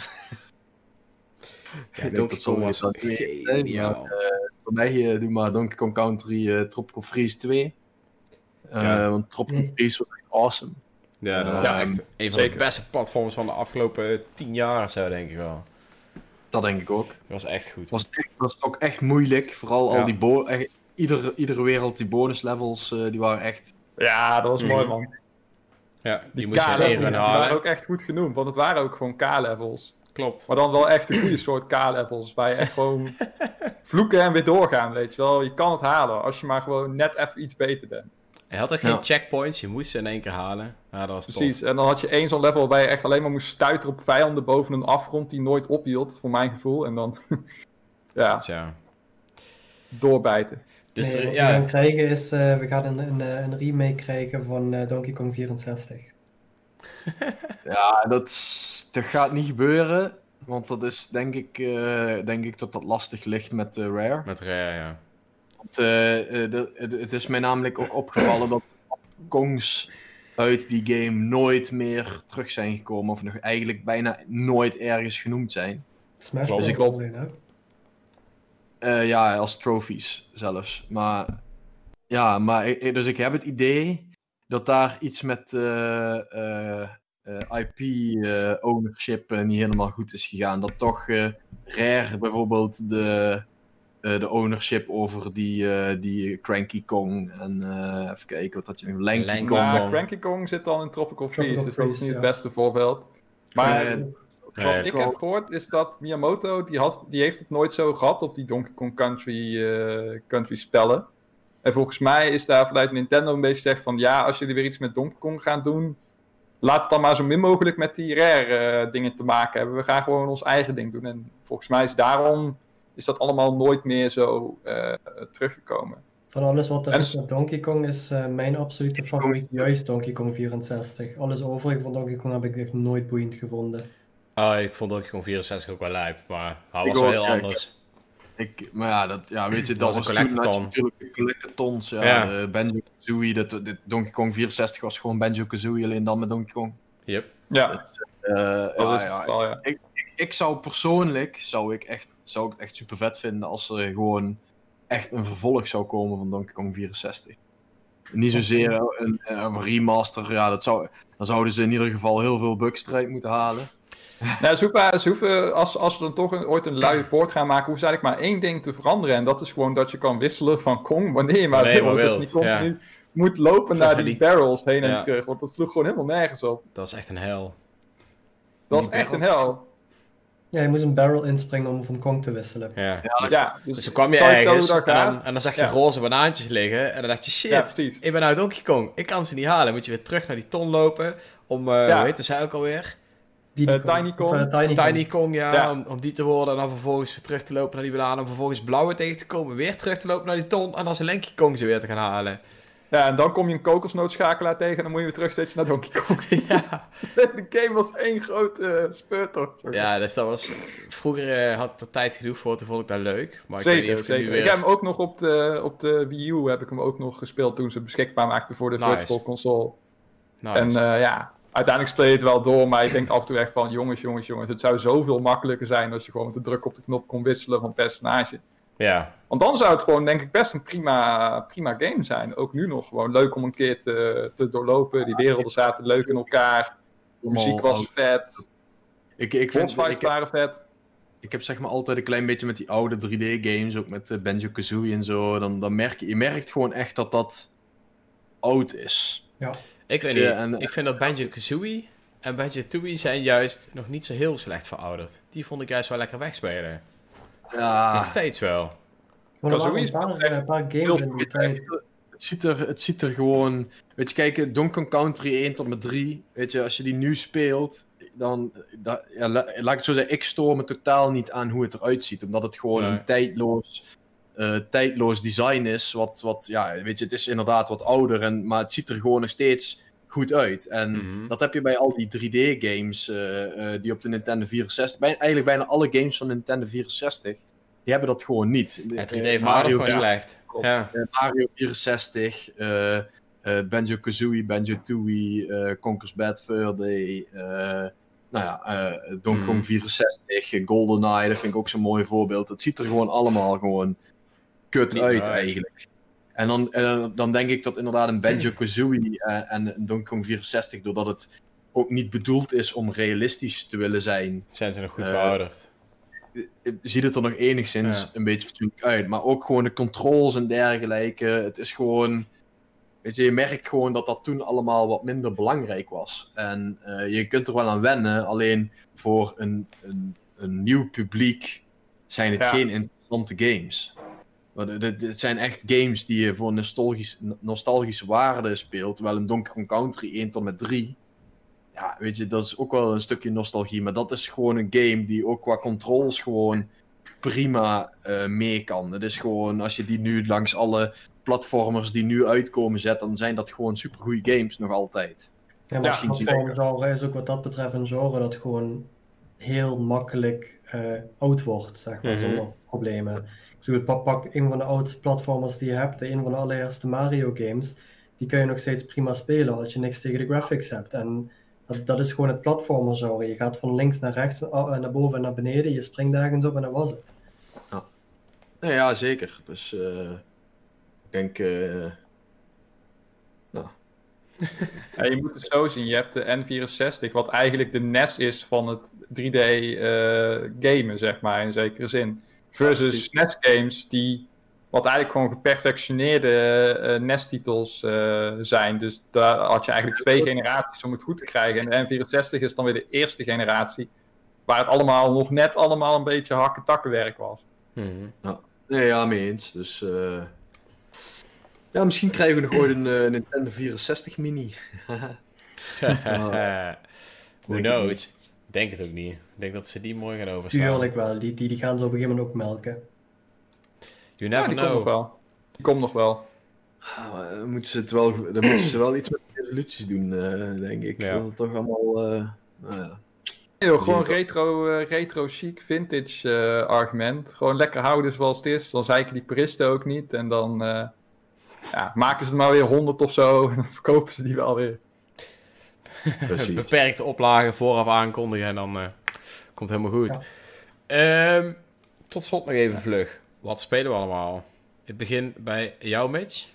ja denk Donkey dat Kong zal was wel Voor mij eh, doe maar Donkey Kong Country eh, Tropical Freeze 2. Eh, Ja. Want Tropical Mm. Freeze was echt awesome. Ja, dat was Ja, echt een van zeker. de beste platforms van de afgelopen tien jaar of zo, denk ik wel. Dat denk ik ook. Dat was echt goed. Het was, ook echt moeilijk. Vooral Ja. al die bo echt, iedere, iedere wereld, die bonus levels, eh, die waren echt... ja, dat was Mhm. mooi man. Ja, die Die moest je alleen die waren ook echt goed genoemd. Want het waren ook gewoon K-levels. Klopt. Maar dan wel echt de goede soort K-levels. Waar je echt gewoon <laughs> vloeken en weer doorgaan, weet je wel. Je kan het halen als je maar gewoon net even iets beter bent. Hij had ook geen Ja. checkpoints, je moest ze in één keer halen. Ja, dat was tof. Precies. En dan had je één zo'n level waarbij je echt alleen maar moest stuiteren op vijanden boven een afgrond die nooit ophield, voor mijn gevoel. En dan, <laughs> ja, Dus ja. doorbijten. Dus Nee, er- wat we gaan ja, krijgen is, eh, we gaan een, een, eh, een remake krijgen van eh, Donkey Kong 64. <laughs> Ja, dat, is- dat gaat niet gebeuren. Want dat is denk ik, eh, denk ik dat dat lastig ligt met eh, Rare. met Rare, ja. Want, eh, de- het, het is mij namelijk ook opgevallen dat Kongs uit die game nooit meer terug zijn gekomen. Of nog eigenlijk bijna nooit ergens genoemd zijn. Smash Bros. klopt. alleen, hè? Eh, ja, als trophies zelfs. Maar ja, maar dus ik heb het idee dat daar iets met eh, eh, eh, IP-ownership niet helemaal goed is gegaan. Dat toch eh, Rare bijvoorbeeld de, eh, de ownership over die, eh, die Cranky Kong en eh, even kijken wat had je nog, Lanky Kong. Maar Cranky Kong zit al in Tropical Freeze, Tropical dus dat is niet ja. het beste voorbeeld. Maar wat Nee. ik heb gehoord is dat Miyamoto, die, had, die heeft het nooit zo gehad op die Donkey Kong Country, eh, country spellen. En volgens mij is daar vanuit Nintendo een beetje gezegd van, ja, als jullie weer iets met Donkey Kong gaan doen, laat het dan maar zo min mogelijk met die rare eh, dingen te maken hebben. We gaan gewoon ons eigen ding doen. En volgens mij is daarom is dat allemaal nooit meer zo eh, teruggekomen. Van alles wat er En- is met Donkey Kong is eh, mijn absolute favoriet juist Donkey Kong 64. Alles overige van Donkey Kong heb ik echt nooit boeiend gevonden. Oh, ik vond Donkey Kong 64 ook wel lijp, maar hij was wel heel anders. Ik, maar ja, dat, ja, weet je, Dat dat, was was een collectathon. natuurlijk de collectatons. Ja, Ja. dat, de Donkey Kong 64 was gewoon Banjo-Kazooie, alleen dan met Donkey Kong. Yep. Ja, Eh, dat ja, is ja, het wel, ja. ik zou persoonlijk zou ik echt, zou ik het echt super vet vinden als er gewoon echt een vervolg zou komen van Donkey Kong 64. Niet zozeer een, een remaster, ja, dat zou, dan zouden ze in ieder geval heel veel bugs eruit moeten halen. <laughs> Nou, ze hoeven, ze hoeven, als, als we dan toch een, ooit een luie poort gaan maken, hoeven ze eigenlijk maar één ding te veranderen. En dat is gewoon dat je kan wisselen van Kong wanneer je maar je wil. maar Dus niet continu moet lopen Terug naar die die- barrels heen en Ja. terug. Want dat sloeg gewoon helemaal nergens op. Dat is echt een hel. Dat was Die echt een hel. Ja, je moest een barrel inspringen om van Kong te wisselen. Ja. Ja, dus, Dus dan kwam je ergens hoe en dan, en dan zag je Ja. roze banaantjes liggen. En dan dacht je, shit, ik ben nou Donkey Kong. Ik kan ze niet halen. Dan moet je weer terug naar die ton lopen. Om, eh Ja. hoe heette zij ook alweer? Eh, Tiny Kong. Of, eh, Tiny Kong. Tiny Kong, ja, Ja. Om, om die te worden. En dan vervolgens weer terug te lopen naar die bananen. Om vervolgens blauwe tegen te komen. Weer terug te lopen naar die ton. En dan zijn Lenky Kong ze weer te gaan halen. Ja, en dan kom je een kokosnootschakelaar tegen en dan moet je weer terug steeds naar Donkey Kong. <laughs> ja. <laughs> de game was één grote uh, speurtocht. ja, dus dat was... Vroeger had ik er tijd genoeg voor. Toen vond ik dat leuk. Maar ik weet niet Zeker, ik nu zeker. weer... Ik heb hem ook nog op de, op de Wii U heb ik hem ook nog gespeeld toen ze beschikbaar maakten voor de Nice. Virtual Console. Nice. En eh, ja, uiteindelijk speel je het wel door, maar ik denk af en toe echt van jongens, jongens, jongens. Het zou zoveel makkelijker zijn als je gewoon te druk op de knop kon wisselen van personage. ja. Want dan zou het gewoon, denk ik, best een prima, prima game zijn. Ook nu nog gewoon leuk om een keer te, te doorlopen. Die werelden zaten leuk in elkaar. De muziek was vet. Ik, ik, vind, Bossfights ik, waren vet. ik heb zeg maar altijd een klein beetje met die oude 3D-games, ook met uh, Banjo-Kazooie en zo, dan, dan merk je, je merkt gewoon echt dat dat oud is. Ik weet niet. en- ik vind dat Banjo-Kazooie en Banjo-Tooie zijn juist nog niet zo heel slecht verouderd. Die vond ik juist wel lekker wegspelen. Nog Ja, steeds wel. Kazooie is paar, echt eh, een paar heel games in die het, tijd. echt- het, ziet er, het ziet er gewoon... Weet je, kijk, Donkey Kong Country 1 tot en met 3, weet je, als je die nu speelt, dan... Da, ja, la- laat ik het zo zeggen, ik stoor me totaal niet aan hoe het eruit ziet, omdat het gewoon Nee. een tijdloos... eh, tijdloos design is, wat, wat, ja, weet je, het is inderdaad wat ouder, en, maar het ziet er gewoon nog steeds goed uit. En Mhm. dat heb je bij al die 3D-games die op de Nintendo 64... Bij, eigenlijk bijna alle games van de Nintendo 64, die hebben dat gewoon niet. Het Eh, 3D verhaal is Mario gewoon ja. slecht. Klopt. Ja. eh, Mario 64, eh eh Banjo-Kazooie, Banjo-Tooie, eh Conker's Bad Fur Day, eh, nou ja, eh Donkey Kong Mm. 64, eh, GoldenEye, dat vind ik ook zo'n mooi voorbeeld. Het ziet er gewoon allemaal gewoon kut Niet uit uit. eigenlijk. En dan, en dan denk ik dat inderdaad een Banjo-Kazooie eh, en een Donkey Kong 64, doordat het ook niet bedoeld is om realistisch te willen zijn, Zijn ze nog goed Eh, verouderd? eh, ziet het er nog enigszins Ja. een beetje fatsoenlijk uit. Maar ook gewoon de controls en dergelijke. Het is gewoon. Weet je, je merkt gewoon dat dat toen allemaal wat minder belangrijk was. En je kunt er wel aan wennen, alleen voor een, een, een nieuw publiek zijn het Ja. geen interessante games. Want het- zijn echt games die je voor nostalgisch, nostalgische waarde speelt. Terwijl een Donkey Kong Country 1 tot met 3 ja, weet je, dat is ook wel een stukje nostalgie. Maar dat is gewoon een game die ook qua controls gewoon prima eh, mee kan. Het is gewoon, als je die nu langs alle platformers die nu uitkomen zet, dan zijn dat gewoon supergoeie games nog altijd. Ja, maar Ja, platformgenre is ook wat dat betreft een genre dat gewoon heel makkelijk eh, oud wordt, zeg maar, Mhm. zonder problemen. Bedoel, pak, pak een van de oudste platformers die je hebt, een van de allereerste Mario games, die kun je nog steeds prima spelen als je niks tegen de graphics hebt. En dat, dat is gewoon het platformer genre. Je gaat van links naar rechts, eh, naar boven en naar beneden, je springt ergens op en dat was het. Nou ja, zeker. Dus eh, ik denk. eh, <laughs> Ja, je moet het zo zien. Je hebt de N64, wat eigenlijk de NES is van het 3D eh, gamen, zeg maar, in zekere zin. Versus SNES games die, wat eigenlijk gewoon geperfectioneerde eh, NES-titels eh, zijn. Dus daar had je eigenlijk twee generaties om het goed te krijgen. En de N64 is dan weer de eerste generatie, waar het allemaal nog net allemaal een beetje hakken-takkenwerk was. Mhm. nee, ja, mee eens. Dus. eh, ja, misschien krijgen we nog ooit een eh, Nintendo 64 mini. <laughs> <laughs> Who knows? Ik denk het ook niet. Ik denk dat ze die mooi gaan overstaan. Tuurlijk wel, die, die, die gaan ze op een gegeven moment ook melken. You Ja, never die komt nog know. wel. Die komt nog wel. Ah, dan moeten ze het wel, dan moeten ze wel iets met resoluties doen, eh, denk ik. Ja. Dat het toch allemaal. eh, nou ja. Gewoon retro, eh, retro chic vintage eh, argument. Gewoon lekker houden zoals het is. Dan zeiken die puristen ook niet. En dan eh, ja, maken ze er maar weer 100 of zo. <laughs> En dan verkopen ze die wel weer. <laughs> Precies. Beperkte oplagen vooraf aankondigen en dan eh, komt het helemaal goed. Ehm, tot slot nog even vlug. Wat spelen we allemaal? Ik begin bij jou, Mitch.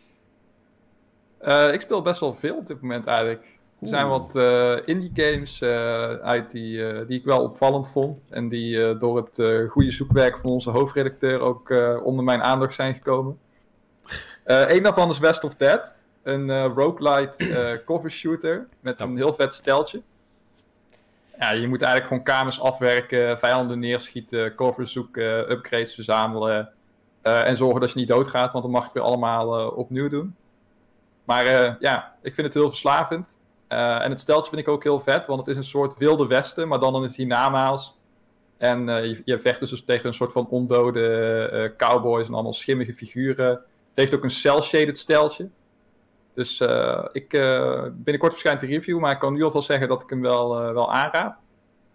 Eh, ik speel best wel veel op dit moment eigenlijk. Er zijn wat eh, indie games eh, uit die, eh, die ik wel opvallend vond. En die eh, door het eh, goede zoekwerk van onze hoofdredacteur ook eh, onder mijn aandacht zijn gekomen. Eh een daarvan is West of Dead. Een eh roguelite eh, cover shooter met Ja. een heel vet steltje. ja, je moet eigenlijk gewoon kamers afwerken, vijanden neerschieten, cover zoeken, upgrades verzamelen. eh, en zorgen dat je niet doodgaat, want dan mag je het weer allemaal opnieuw doen. Maar ja, ik vind het heel verslavend. En het steltje vind ik ook heel vet, want het is een soort wilde westen, maar dan in het hiernamaals. En je, je vecht dus tegen een soort van ondode cowboys en allemaal schimmige figuren. Het heeft ook een cel-shaded steltje. Dus eh, ik, eh, binnenkort verschijnt de review, maar ik kan nu alvast zeggen dat ik hem wel, eh, wel aanraad.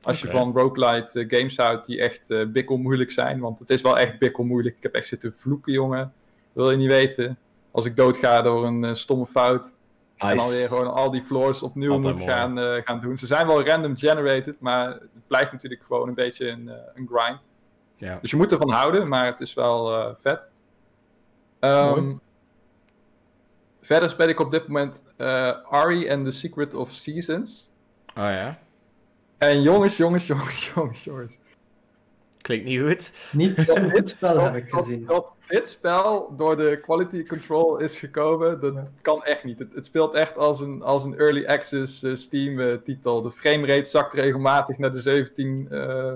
Als je van roguelite games houdt die echt eh bikkelmoeilijk zijn. Want het is wel echt bikkelmoeilijk. Ik heb echt zitten vloeken, jongen. Wil je niet weten. Als ik doodga door een stomme fout. En dan weer gewoon al die floors opnieuw Altijd moet mooi. gaan, gaan doen. Ze zijn wel random generated, maar het blijft natuurlijk gewoon een beetje een, een grind. Ja. Dus je moet ervan houden, maar het is wel vet. Mooi. Verder speel ik op dit moment eh Ari and the Secret of Seasons. Oh ja. En jongens, jongens, <laughs> jongens, jongens, jongens. Klinkt niet goed. Niet zo'n goed spel heb ik Dat- gezien. Dat, dit spel door de quality control is gekomen, dat Ja. kan echt niet. Het, het speelt echt als een, als een early access eh, Steam eh, titel. De framerate zakt regelmatig naar de 17 eh,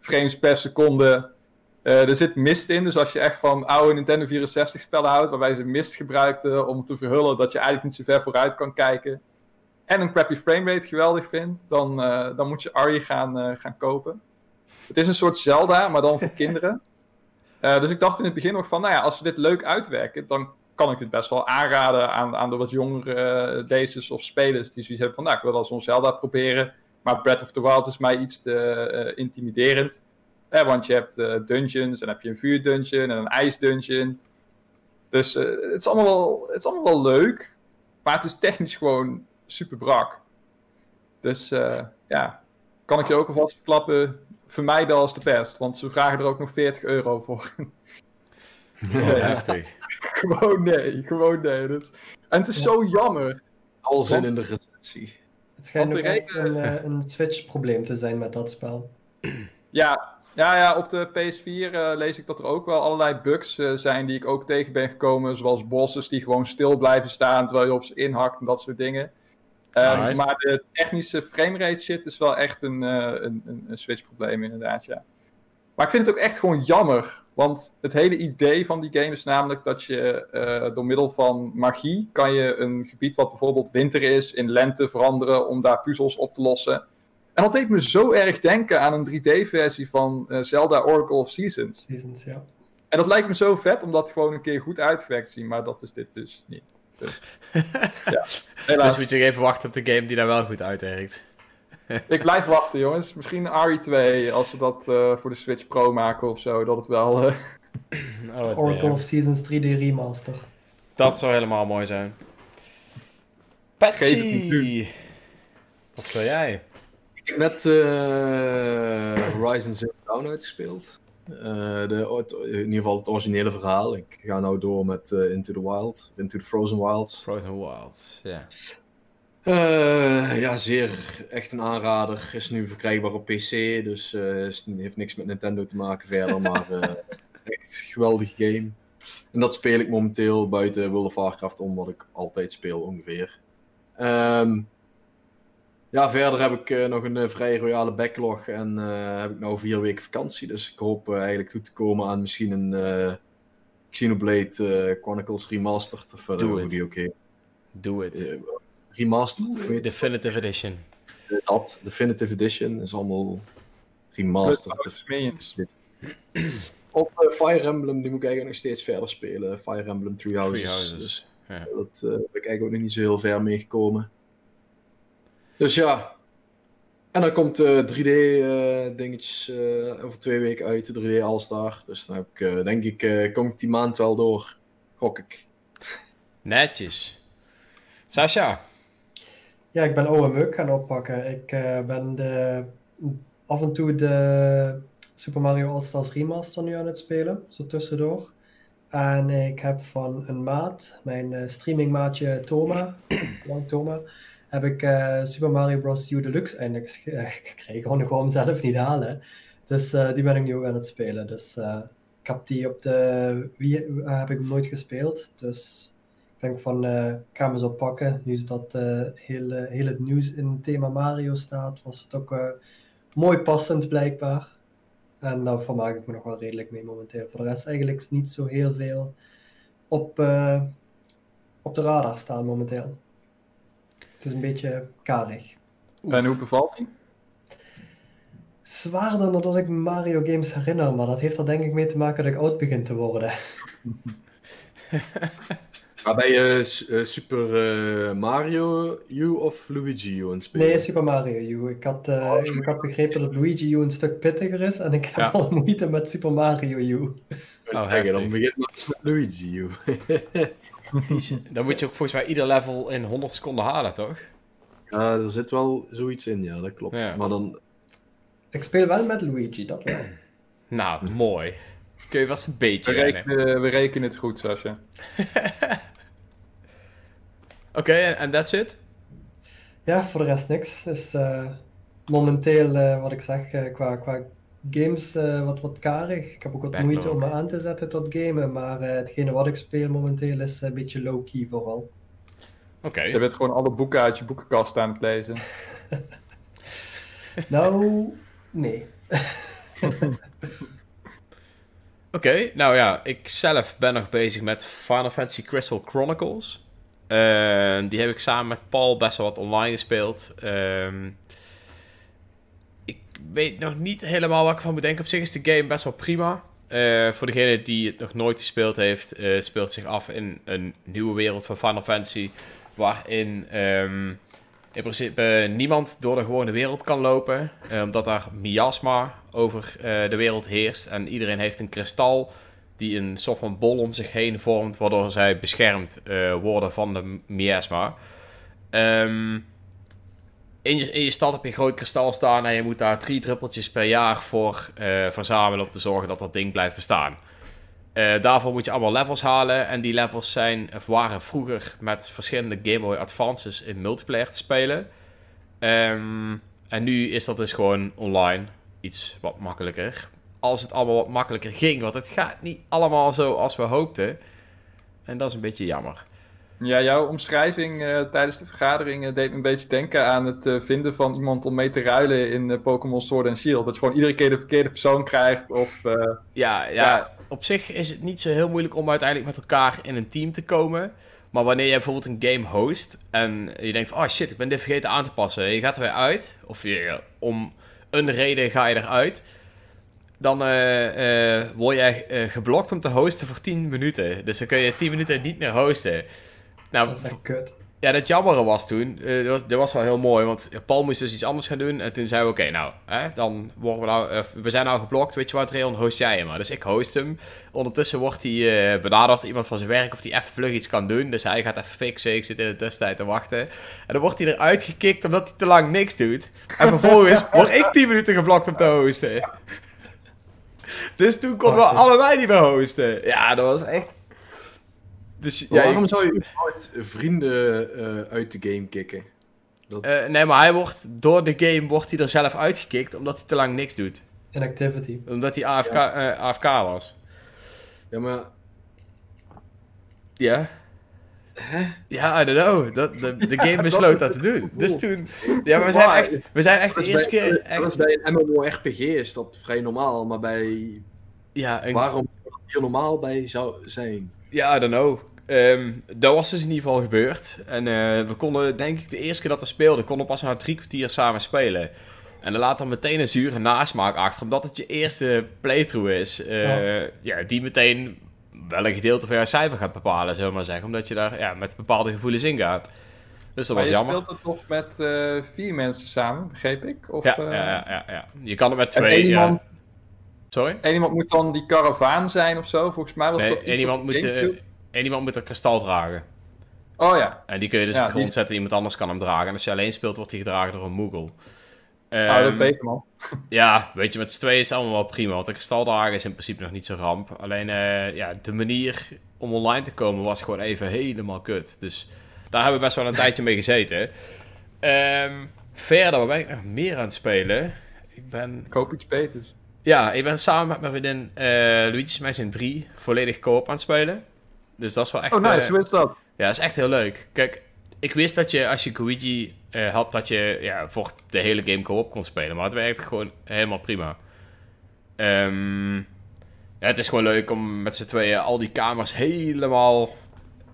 frames per seconde. Eh, er zit mist in, dus als je echt van oude Nintendo 64 spellen houdt, waarbij ze mist gebruikten om te verhullen dat je eigenlijk niet zo ver vooruit kan kijken, en een crappy framerate geweldig vindt, dan, eh, dan moet je Ari gaan, eh, gaan kopen. Het is een soort Zelda, maar dan voor <laughs> kinderen. Dus ik dacht in het begin nog van, nou ja, als ze dit leuk uitwerken, dan kan ik dit best wel aanraden aan, aan de wat jongere lezers of spelers die zoiets hebben van, nou, ik wil wel zo'n Zelda proberen, maar Breath of the Wild is mij iets te intimiderend. Eh, want je hebt eh, dungeons, en dan heb je een vuurdungeon en een ijsdungeon. Dus eh, het, is allemaal wel, het is allemaal wel leuk, maar het is technisch gewoon super brak. Dus eh, ja, kan ik je ook alvast verklappen, vermijd dat als de pest, want ze vragen er ook nog 40 euro voor. <laughs> Oh, Ja. heftig. <laughs> gewoon nee, gewoon nee. Dat is- En het is zo jammer. Al zin in de recensie. Het schijnt ook echt een, een Switch-probleem te zijn met dat spel. Ja, ja, ja op de PS4 eh, lees ik dat er ook wel allerlei bugs eh, zijn die ik ook tegen ben gekomen. Zoals bosses die gewoon stil blijven staan terwijl je op ze inhakt en dat soort dingen. Ehm. Maar de technische framerate shit is wel echt een, eh, een, een, Switch-probleem inderdaad, ja. Maar ik vind het ook echt gewoon jammer. Want het hele idee van die game is namelijk dat je door middel van magie kan je een gebied wat bijvoorbeeld winter is in lente veranderen om daar puzzels op te lossen. En dat deed me zo erg denken aan een 3D-versie van eh, Zelda Oracle of Seasons. Seasons, ja. En dat lijkt me zo vet om dat gewoon een keer goed uitgewerkt te zien, maar dat is dit dus niet. Dus, <laughs> ja, helaas. Dus moet je even wachten op de game die daar wel goed uitwerkt. <laughs> Ik blijf wachten, jongens. Misschien RE2, als ze dat eh, voor de Switch Pro maken of zo, dat het wel... eh, <laughs> Oh, Oracle damn. of Seasons 3D Remaster. Dat zou helemaal mooi zijn. Patsy! Wat wil jij? Heb net eh, Horizon Zero Dawn uitgespeeld. Eh, de, in ieder geval het originele verhaal. Ik ga nou door met eh, Into the Wild, Into the Frozen Wilds. Frozen Wilds, ja. Ja, zeer echt een aanrader. Is nu verkrijgbaar op PC, dus is- heeft niks met Nintendo te maken verder. <laughs> Maar echt een geweldig game. En dat speel ik momenteel buiten World of Warcraft om, wat ik altijd speel ongeveer. Ehm, ja, verder heb ik eh, nog een eh, vrij royale backlog en eh, heb ik nou vier weken vakantie. Dus ik hoop eigenlijk toe te komen aan misschien een eh, Xenoblade Chronicles Remastered. Of Doe hoe het. die ook heet. Doe het. Remastered, of weet Definitive Edition. dat, Definitive Edition, is allemaal remastered. <clears throat> Op Fire Emblem, die moet ik eigenlijk nog steeds verder spelen. Fire Emblem Three Houses. Three Houses. Dus Ja. dat eh, ben ik eigenlijk ook nog niet zo heel ver meegekomen. Dus ja. En dan komt 3D-dingetjes eh, over twee weken uit, de 3D All-Star. Dus dan heb ik, eh, denk ik, eh, kom ik die maand wel door. Gok ik. Netjes. Sasha. Ja, ik ben oude meuk gaan oppakken. Ik eh, ben de, af en toe de Super Mario All-Stars Remaster nu aan het spelen, zo tussendoor. En ik heb van een maat, mijn eh, streamingmaatje Toma, <clears throat> lang Toma, heb ik eh, Super Mario Bros. U Deluxe eindelijk eh, gekregen. Gewoon gewoon zelf niet halen. Dus eh, die ben ik nu ook aan het spelen. Dus eh, ik heb die op de Wii heb ik hem nooit gespeeld. Dus ik denk van, ik ga me zo pakken. Nu dat uh, heel, heel het nieuws in het thema Mario staat, was het ook mooi passend blijkbaar. En daar vermaak ik me nog wel redelijk mee momenteel. Voor de rest eigenlijk niet zo heel veel op, op de radar staan momenteel. Het is een beetje karig. En hoe bevalt hij? Zwaarder dan dat ik Mario games herinner, maar dat heeft er denk ik mee te maken dat ik oud begin te worden. <laughs> Maar ben je uh, Super uh, Mario U of Luigi U aan het spelen? Nee, Super Mario U. Ik had, uh, oh. ik had begrepen dat Luigi U een stuk pittiger is en ik heb ja. al moeite met Super Mario U. Oh, zeggen, dan begint maar eens met Luigi U. <laughs> <laughs> dan moet je ook volgens mij ieder level in 100 seconden halen, toch? Ja, er zit wel zoiets in, ja, dat klopt. Ja. Maar dan... Ik speel wel met Luigi, dat wel. <clears throat> nou, mooi. Kun je vast een beetje We rekenen, we rekenen het goed, Sascha. <laughs> Oké, en that's it? Ja, voor de rest niks. Dus uh, momenteel, uh, wat ik zeg, uh, qua, qua games wat, wat karig. Ik heb ook wat moeite om me aan te zetten tot gamen, maar hetgene wat ik speel momenteel is een beetje low-key vooral. Oké. Je bent gewoon alle boeken uit je boekenkast aan het lezen. <laughs> nou, nee. <laughs> Oké, nou ja, ik zelf ben nog bezig met Final Fantasy Crystal Chronicles. Uh, die heb ik samen met Paul best wel wat online gespeeld. Uh, ik weet nog niet helemaal wat ik van moet denken. Op zich is de game best wel prima. Uh, voor degene die het nog nooit gespeeld heeft, uh, speelt zich af in een nieuwe wereld van Final Fantasy. Waarin um, in principe niemand door de gewone wereld kan lopen. omdat daar miasma over de wereld heerst. En iedereen heeft een kristal die een soort van bol om zich heen vormt, waardoor zij beschermd worden van de miasma. Um, in, je, stad heb je een groot kristal staan en je moet daar drie druppeltjes per jaar voor uh, verzamelen om te zorgen dat dat ding blijft bestaan. Uh, daarvoor moet je allemaal levels halen en die levels zijn, of waren vroeger met verschillende Game Boy Advances in multiplayer te spelen. Um, en nu is dat dus gewoon online iets wat makkelijker als het allemaal wat makkelijker ging. Want het gaat niet allemaal zo als we hoopten. En dat is een beetje jammer. Ja, jouw omschrijving uh, tijdens de vergadering uh, deed me een beetje denken aan het uh, vinden van iemand om mee te ruilen in Pokémon Sword and Shield. Dat je gewoon iedere keer de verkeerde persoon krijgt. Of, ja, ja, ja, op zich is het niet zo heel moeilijk om uiteindelijk met elkaar in een team te komen. Maar wanneer je bijvoorbeeld een game host en je denkt van, oh shit, ik ben dit vergeten aan te passen. Je gaat er weer uit, of je, om een reden ga je eruit dan word je uh, geblokt om te hosten voor 10 minuten. Dus dan kun je 10 minuten niet meer hosten. Nou, dat is echt kut. Ja, dat jammere was toen, uh, dat, dat, was wel heel mooi, want Paul moest dus iets anders gaan doen. En toen zeiden we, oké, nou, hè, dan worden we nou, uh, we zijn nou geblokt, weet je wat, Reon, host jij hem maar. Dus ik host hem. Ondertussen wordt hij uh, benaderd, iemand van zijn werk, of hij even vlug iets kan doen. Dus hij gaat even fixen, ik zit in de tussentijd te wachten. En dan wordt hij eruit gekikt omdat hij te lang niks doet. En vervolgens <laughs> word ik 10 minuten geblokt om te hosten. Dus toen konden we allebei niet meer hosten. Ja, dat was echt... Dus, ja, waarom zou je überhaupt vrienden uh, uit de game kicken? Dat... Uh, nee, maar hij wordt, door de game wordt hij er zelf uitgekikt omdat hij te lang niks doet. Inactivity. Omdat hij AFK, ja. uh, AFK was. Ja, maar... Ja? Hè? Ja, I don't know. Dat, de, de <laughs> game besloot dat te doen. Dus toen... Ja, maar we zijn echt, we zijn echt de eerste keer... Echt... Bij een MMORPG is dat vrij normaal, maar bij... Ja, en... Waarom hier normaal bij zou zijn? Ja, I don't know. Um, dat was dus in ieder geval gebeurd. En uh, we konden, denk ik, de eerste keer dat we speelden, konden pas na drie kwartier samen spelen. En dan laat dan meteen een zure nasmaak achter, omdat het je eerste playthrough is. Uh, ja. ja. die meteen wel een gedeelte van jouw cijfer gaat bepalen, zullen we maar zeggen. Omdat je daar ja, met bepaalde gevoelens in gaat. Dus dat maar was jammer. je speelt het toch met uh, vier mensen samen, begreep ik? Of, ja, ja, ja, ja, je kan het met twee. Iemand... Ja. Sorry? En iemand moet dan die karavaan zijn of zo? Volgens mij was nee, dat iemand, moet, en iemand moet een kristal dragen. Oh ja. En die kun je dus ja, op de grond die... zetten, iemand anders kan hem dragen. En als je alleen speelt, wordt hij gedragen door een Moogle. Um, oh, dat beter man. <laughs> ja, weet je, met z'n tweeën is het allemaal wel prima. Want een kristaldrager is in principe nog niet zo ramp. Alleen, uh, ja, de manier om online te komen was gewoon even helemaal kut. Dus daar hebben we best wel een tijdje mee gezeten. Um, verder, waar ben ik nog meer aan het spelen? Ik ben... Koop iets beters. Ja, ik ben samen met mijn vriendin uh, Luigi's Mansion 3 volledig koop aan het spelen. Dus dat is wel echt... Oh nice, uh, hoe is dat? Ja, dat is echt heel leuk. Kijk, ik wist dat je als je Luigi eh, had, dat je ja, voor de hele game co-op kon spelen. Maar het werkt gewoon helemaal prima. Ehm, ja, het is gewoon leuk om met z'n tweeën al die kamers helemaal,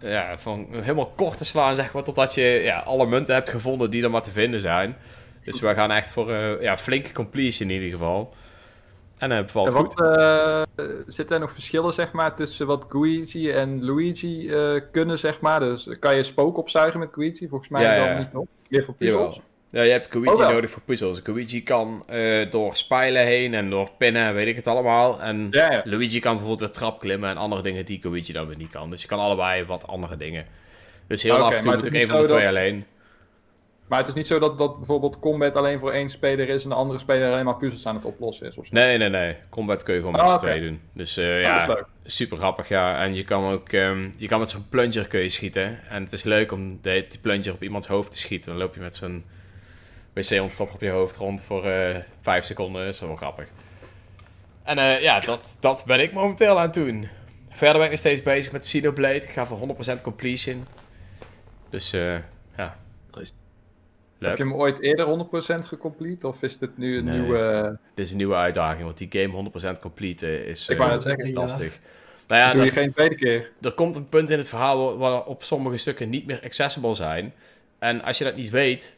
ja, van, helemaal kort te slaan, zeg maar. Totdat je ja, alle munten hebt gevonden die er maar te vinden zijn. Dus we gaan echt voor eh, ja, flinke completion in ieder geval. En uh, bevalt En goed. eh, zitten er nog verschillen zeg maar, tussen wat Luigi en Luigi eh, kunnen? Zeg maar? Dus kan je spook opzuigen met Luigi? Volgens mij Ja, dan ja. niet. Weer voor puzzels. Ja, je hebt Luigi Oh, nodig voor puzzels. Luigi kan eh, door spijlen heen en door pinnen, en weet ik het allemaal. En Ja. Luigi kan bijvoorbeeld weer trap klimmen en andere dingen die Luigi dan weer niet kan. Dus je kan allebei wat andere dingen. Dus heel af en toe moet ik een van de twee alleen. Maar het is niet zo dat, dat bijvoorbeeld combat alleen voor één speler is en de andere speler alleen maar puzzels aan het oplossen is. Of zo. Nee, nee, nee. Combat kun je gewoon met Ah, z'n twee doen. Dus eh, is ja, leuk. super grappig, ja. En je kan ook, ehm, je kan met zo'n plunger kun je schieten. En het is leuk om de, die plunger op iemands hoofd te schieten. Dan loop je met zo'n wc-ontstopper op je hoofd rond voor eh vijf seconden. Dat is wel grappig. En eh, ja, dat, dat ben ik momenteel aan het doen. Verder ben ik nog steeds bezig met Xenoblade. Ik ga voor 100% completion. Dus eh. Leuk. Heb je hem ooit eerder 100% gecomplete? Of is dit nu een Nee. nieuwe... Dit is een nieuwe uitdaging, want die game 100% complete is Ik wou net zeggen, Ja. lastig. Nou ja, doe je geen tweede keer? er komt een punt in het verhaal waar- waar op sommige stukken niet meer accessible zijn. En als je dat niet weet,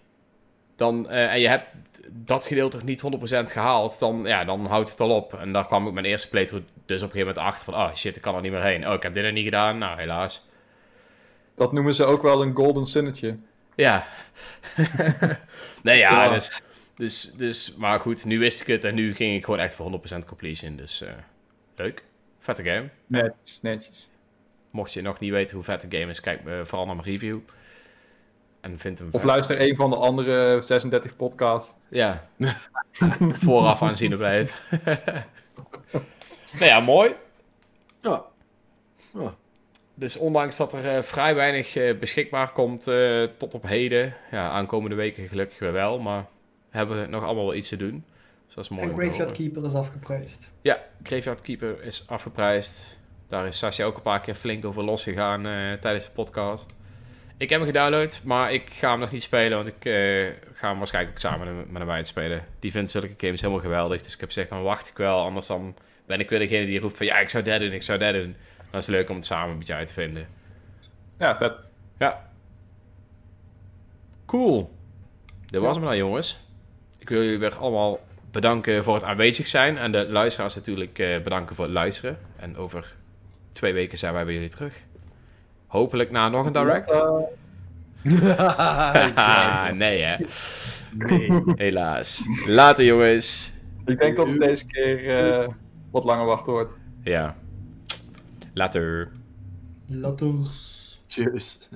dan, eh, en je hebt dat gedeelte nog niet 100% gehaald, dan, ja, dan houdt het al op. En daar kwam ik mijn eerste playthrough dus op een gegeven moment achter van, oh shit, ik kan er niet meer heen. Oh, ik heb dit er niet gedaan. Nou, helaas. Dat noemen ze ook wel een golden sunnetje. Ja. <laughs> nee, ja, Ja. Dus, dus, dus, maar goed, nu wist ik het en nu ging ik gewoon echt voor 100% completion. Dus eh, leuk. Vette game. Netjes, netjes. Mocht je nog niet weten hoe vet de game is, kijk eh, vooral naar mijn review. En vind hem Of vet. luister een van de andere 36 podcasts. Ja. <laughs> Vooraf aan zien op het. <laughs> nou ja, mooi. Ja. Ja. Dus ondanks dat er eh, vrij weinig eh, beschikbaar komt eh, tot op heden. Ja, aankomende weken gelukkig weer wel. Maar hebben we nog allemaal wel iets te doen. Dus dat is mooi En Graveyard. Keeper is afgeprijsd. Ja, Graveyard Keeper is afgeprijsd. Daar is Sascha ook een paar keer flink over losgegaan tijdens de podcast. Ik heb hem gedownload, maar ik ga hem nog niet spelen, want ik ga hem waarschijnlijk ook samen met een meid spelen. Die vindt zulke games helemaal geweldig, dus ik heb gezegd, dan wacht ik wel, anders dan ben ik weer degene die roept van ja, ik zou dat doen, ik zou dat doen. Dan is leuk om het samen een beetje uit te vinden. Ja, vet. Ja. Cool. Dat was hem dan, jongens. Ik wil jullie weer allemaal bedanken voor het aanwezig zijn. En de luisteraars natuurlijk eh, bedanken voor het luisteren. En over twee weken zijn wij bij jullie terug. Hopelijk na nog een direct. Haha, <laughs> nee hè. nee. Helaas. Later jongens. Ik denk dat het deze keer eh, wat langer wachten wordt. Ja. Later. Latters. Tjus.